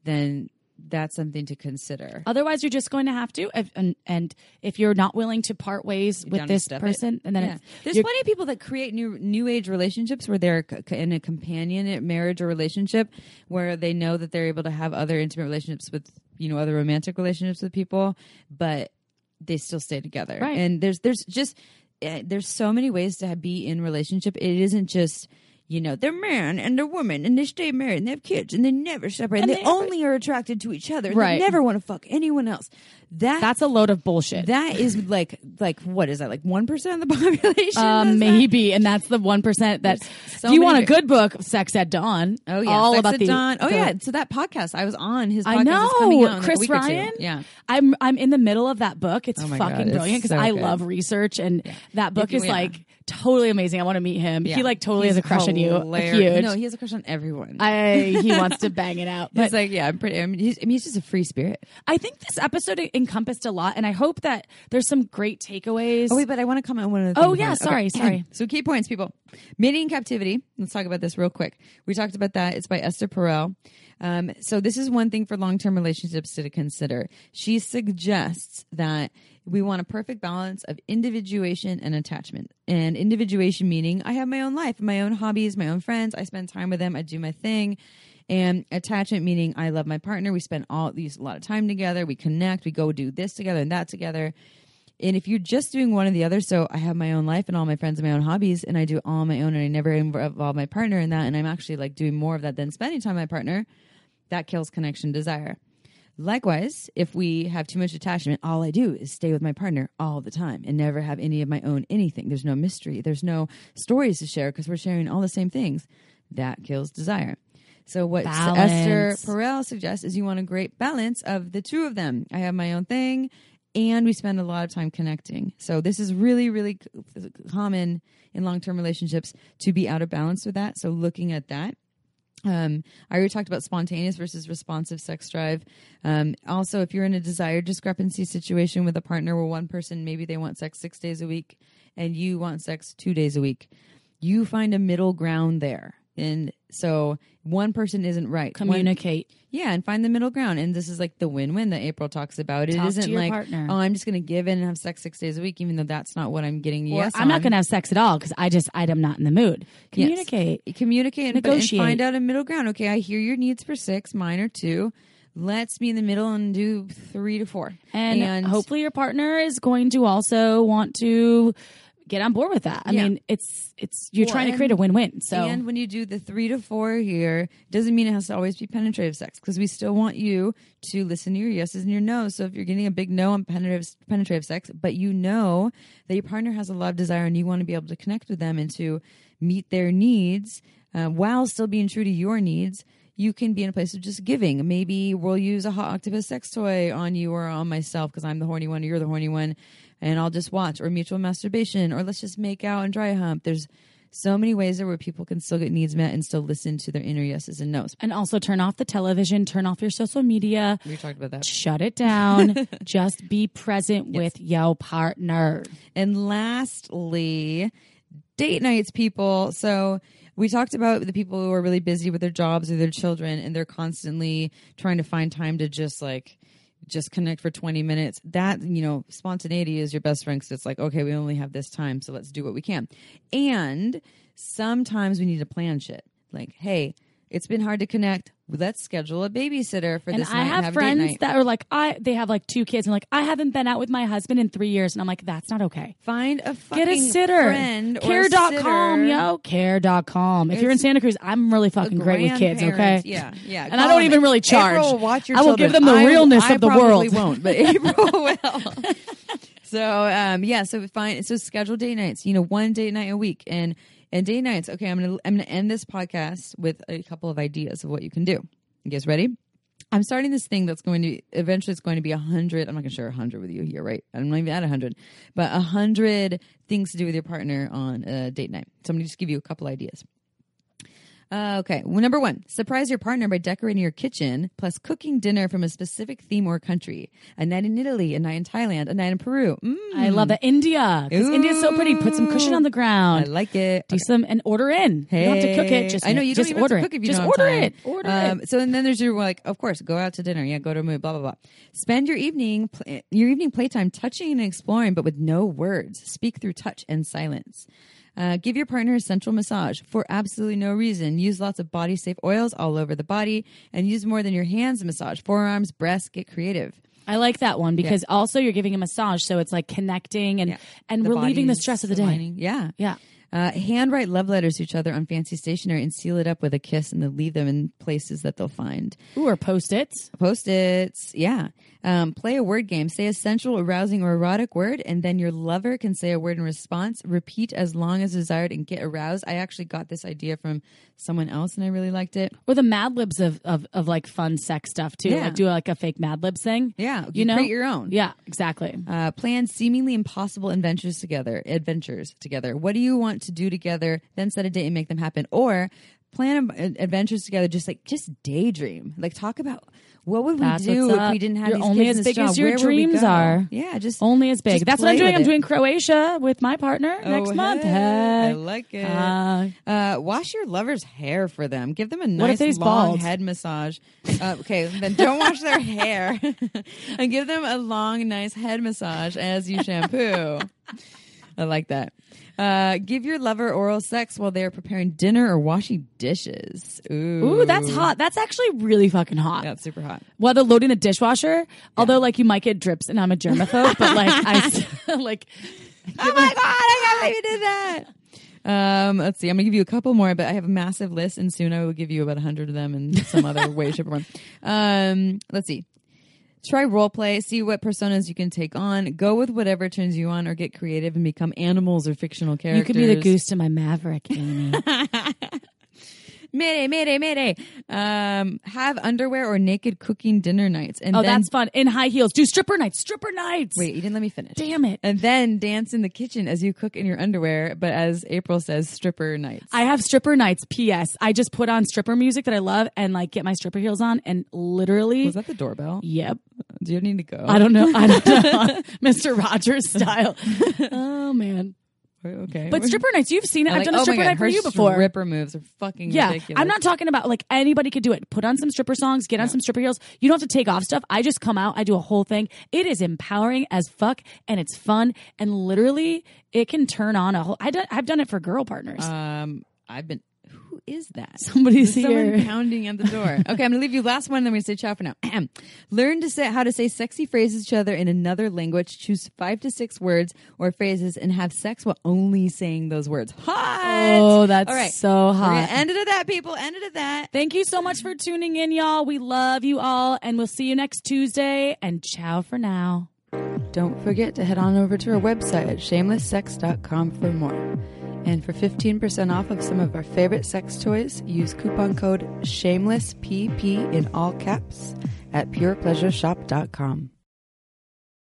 then that's something to consider. Otherwise, you're just going to have to. If, and, and if you're not willing to part ways with down to this step it. person, and then Yeah. There's plenty of people that create new new age relationships where they're in a companion marriage or relationship where they know that they're able to have other intimate relationships with you know other romantic relationships with people, but they still stay together. Right. And there's there's just eh, there's so many ways to be in relationship. It isn't just you know they're man and they're woman and they stay married and they have kids and they never separate and, And they, they- only are attracted to each other. Right. They never want to fuck anyone else. That that's a load of bullshit. that is like like what is that like one percent of the population? uh, does that? maybe, and that's the one percent that. so if you want a good book, Sex at Dawn. Oh yeah, all Sex about at the. Dawn. Oh the- yeah, so that podcast I was on his. Podcast I know is coming out in like Chris two. Ryan. Yeah, I'm I'm in the middle of that book. It's Oh fucking God, brilliant because so I good. love research, and that book You- is yeah. like totally amazing. I want to meet him. Yeah. He like totally He's has a crush on you. hilarious. Huge. No, he has a crush on everyone. I he wants to bang it out. But He's like, yeah, I'm pretty. I mean, he's, I mean, he's just a free spirit. I think this episode encompassed a lot, and I hope that there's some great takeaways. Oh wait, but I want to comment on one of the. Oh, yeah, on it. sorry, sorry. so key points, people. Mating in captivity. Let's talk about this real quick. We talked about that. It's by Esther Perel. Um, so this is one thing for long-term relationships to consider. She suggests that we want a perfect balance of individuation and attachment. And individuation meaning I have my own life, my own hobbies, my own friends. I spend time with them. I do my thing. And attachment meaning I love my partner. We spend all these a lot of time together. We connect. We go do this together and that together. And if you're just doing one or the other, so I have my own life and all my friends and my own hobbies, and I do all my own, and I never involve my partner in that, and I'm actually like doing more of that than spending time with my partner, that kills connection desire. Likewise, if we have too much attachment, all I do is stay with my partner all the time and never have any of my own anything. There's no mystery, there's no stories to share because we're sharing all the same things. That kills desire. So what Balance. Esther Perel suggests is you want a great balance of the two of them. I have my own thing and we spend a lot of time connecting. So this is really really common in long-term relationships to be out of balance with that. So looking at that um, I already talked about spontaneous versus responsive sex drive. Um, also, if you're in a desire discrepancy situation with a partner where one person maybe they want sex six days a week and you want sex two days a week, you find a middle ground there. And so one person isn't right. One- Communicate. yeah, and find the middle ground. And this is like the win-win that April talks about. It Talk your like, partner. oh, I'm just going to give in and have sex six days a week, even though that's not what I'm getting. Or yes, I'm not going to have sex at all because I just I'm not in the mood. Yes. Communicate. communicate and, and Negotiate. find out a middle ground. Okay, I hear your needs for six, mine are two. Let's be in the middle and do three to four. And, hopefully your partner is going to also want to get on board with that. I Yeah. mean, it's it's you're Well, trying to create a win-win. So and when you do the three to four here, doesn't mean it has to always be penetrative sex because we still want you to listen to your yeses and your nos. So if you're getting a big no on penetrative penetrative sex, but you know that your partner has a lot of desire and you want to be able to connect with them and to meet their needs uh, while still being true to your needs. You can be in a place of just giving. Maybe we'll use a Hot Octopuss sex toy on you or on myself because I'm the horny one or you're the horny one, and I'll just watch. Or mutual masturbation, or let's just make out and dry hump. There's so many ways there where people can still get needs met and still listen to their inner yeses and nos. and also turn off the television, turn off your social media, We talked about that. shut it down. just be present with your partner. And lastly, date nights, people. So we talked about the people who are really busy with their jobs or their children and they're constantly trying to find time to just like just connect for 20 minutes. That you know spontaneity is your best friend because it's like okay we only have this time so let's do what we can. And sometimes we need to plan shit. Like hey it's been hard to connect let's schedule a babysitter for And this I night have have friends that are like, I they have like two kids and like, I haven't been out with my husband in three years, and I'm like, that's not okay. find a fucking Get a sitter. friend Care.com, yo. Care.com. If you're in Santa Cruz, I'm really fucking great with kids, okay? Yeah, yeah. And I don't even really charge. April will watch your I will give them the I- realness I of the probably world. won't, but April will. so um, yeah, so find So schedule date nights. You know, one date night a week, and and date nights. Okay, I'm gonna I'm gonna end this podcast with a couple of ideas of what you can do. You guys ready? I'm starting this thing that's going to eventually it's going to be a hundred. I'm not gonna share a hundred with you here, right? I'm not even at a hundred, but a hundred things to do with your partner on a date night. So I'm gonna just give you a couple ideas. Uh, okay. Well, number one, surprise your partner by decorating your kitchen, plus cooking dinner from a specific theme or country. A night in Italy, a night in Thailand, a night in Peru. Mm, I love that India because India's so pretty. Put some cushion on the ground. I like it. Do some and order in. Hey. you don't have to cook it. Just I know you just don't even order have to cook it. if you just don't have order time. it. Order um, it. So and then there's your like, of course, go out to dinner. Yeah, go to a movie. Blah blah blah. Spend your evening pl- your evening playtime touching and exploring, but with no words. Speak through touch and silence. Uh, give your partner a central massage for absolutely no reason. Use lots of body safe oils all over the body, and use more than your hands to massage. Forearms, breasts. Get creative. I like that one because also you're giving a massage, so it's like connecting and Yeah. and The relieving the stress of the day. Yeah. Yeah. Uh, handwrite love letters to each other on fancy stationery and seal it up with a kiss and then leave them in places that they'll find. Ooh, or post-its. Post its, yeah. Um, play a word game. Say a sensual, arousing, or erotic word, and then your lover can say a word in response. Repeat as long as desired and get aroused. I actually got this idea from someone else, and I really liked it. Or the Mad Libs of, of, of like fun sex stuff too. Yeah. Like do like a fake Mad Libs thing. Yeah, You know? create your own. Yeah, exactly. Uh, plan seemingly impossible adventures together. Adventures together. What do you want to do together? Then set a date and make them happen. Or plan ad- adventures together. Just like just daydream. Like talk about what would we That's do what's if up. we didn't have You're these only kids as big as your Where would we dreams go? are. Yeah, just Only as big. just That's what I'm play doing. with I'm it. doing Croatia with my partner next Oh, month. hey, Hey. I like it. Uh, Uh, wash your lover's hair for them. Give them a if nice long bald? head massage. Uh, okay, then don't wash their hair, and give them a long, nice head massage as you shampoo. I like that. Uh, give your lover oral sex while they are preparing dinner or washing dishes. Ooh, Ooh, that's hot. That's actually really fucking hot. That's super hot. Whether loading a dishwasher, although like you might get drips and I'm a germaphobe, but like I still, like Oh my god, I can't believe you did that. Um, let's see. I'm gonna give you a couple more, but I have a massive list, and soon I will give you about a hundred of them in some other way, shape, or form. Um, let's see. Try role play. See what personas you can take on. Go with whatever turns you on, or get creative and become animals or fictional characters. you could be the goose to my maverick, Amy. Mayday, mayday, mayday. Um, have underwear or naked cooking dinner nights, and oh, then that's fun. In high heels. Do stripper nights. Stripper nights. wait. You didn't let me finish. Damn it. And then dance in the kitchen as you cook in your underwear, but as April says, stripper nights. I have stripper nights. P.S. I just put on stripper music that I love and like get my stripper heels on and literally. Was that the doorbell? Yep. Do you need to go? I don't know. I don't know. Mr. Rogers style. oh man. Okay. But stripper nights, you've seen it. I'm I've like, done a oh my stripper God, night for her you before. Stripper moves are fucking Yeah, ridiculous. I'm not talking about like anybody could do it. Put on some stripper songs, get on some stripper heels. You don't have to take off stuff. I just come out, I do a whole thing. It is empowering as fuck, and it's fun, and literally it can turn on a whole. I I've done it for girl partners. Um, I've been. Who is that? Somebody's There's someone pounding at the door. Okay, I'm gonna leave you last one. Then we're say ciao for now. Learn to say how to say sexy phrases to each other in another language. Choose five to six words or phrases and have sex while only saying those words. Hot. Oh, that's All right. so We're hot. gonna end it at that, people. End it at that. Thank you so much for tuning in, y'all. We love you all, and we'll see you next Tuesday. And ciao for now. Don't forget to head on over to our website at shamelesssex.com for more. And for 15% off of some of our favorite sex toys, use coupon code SHAMELESSPP in all caps at purepleasureshop.com.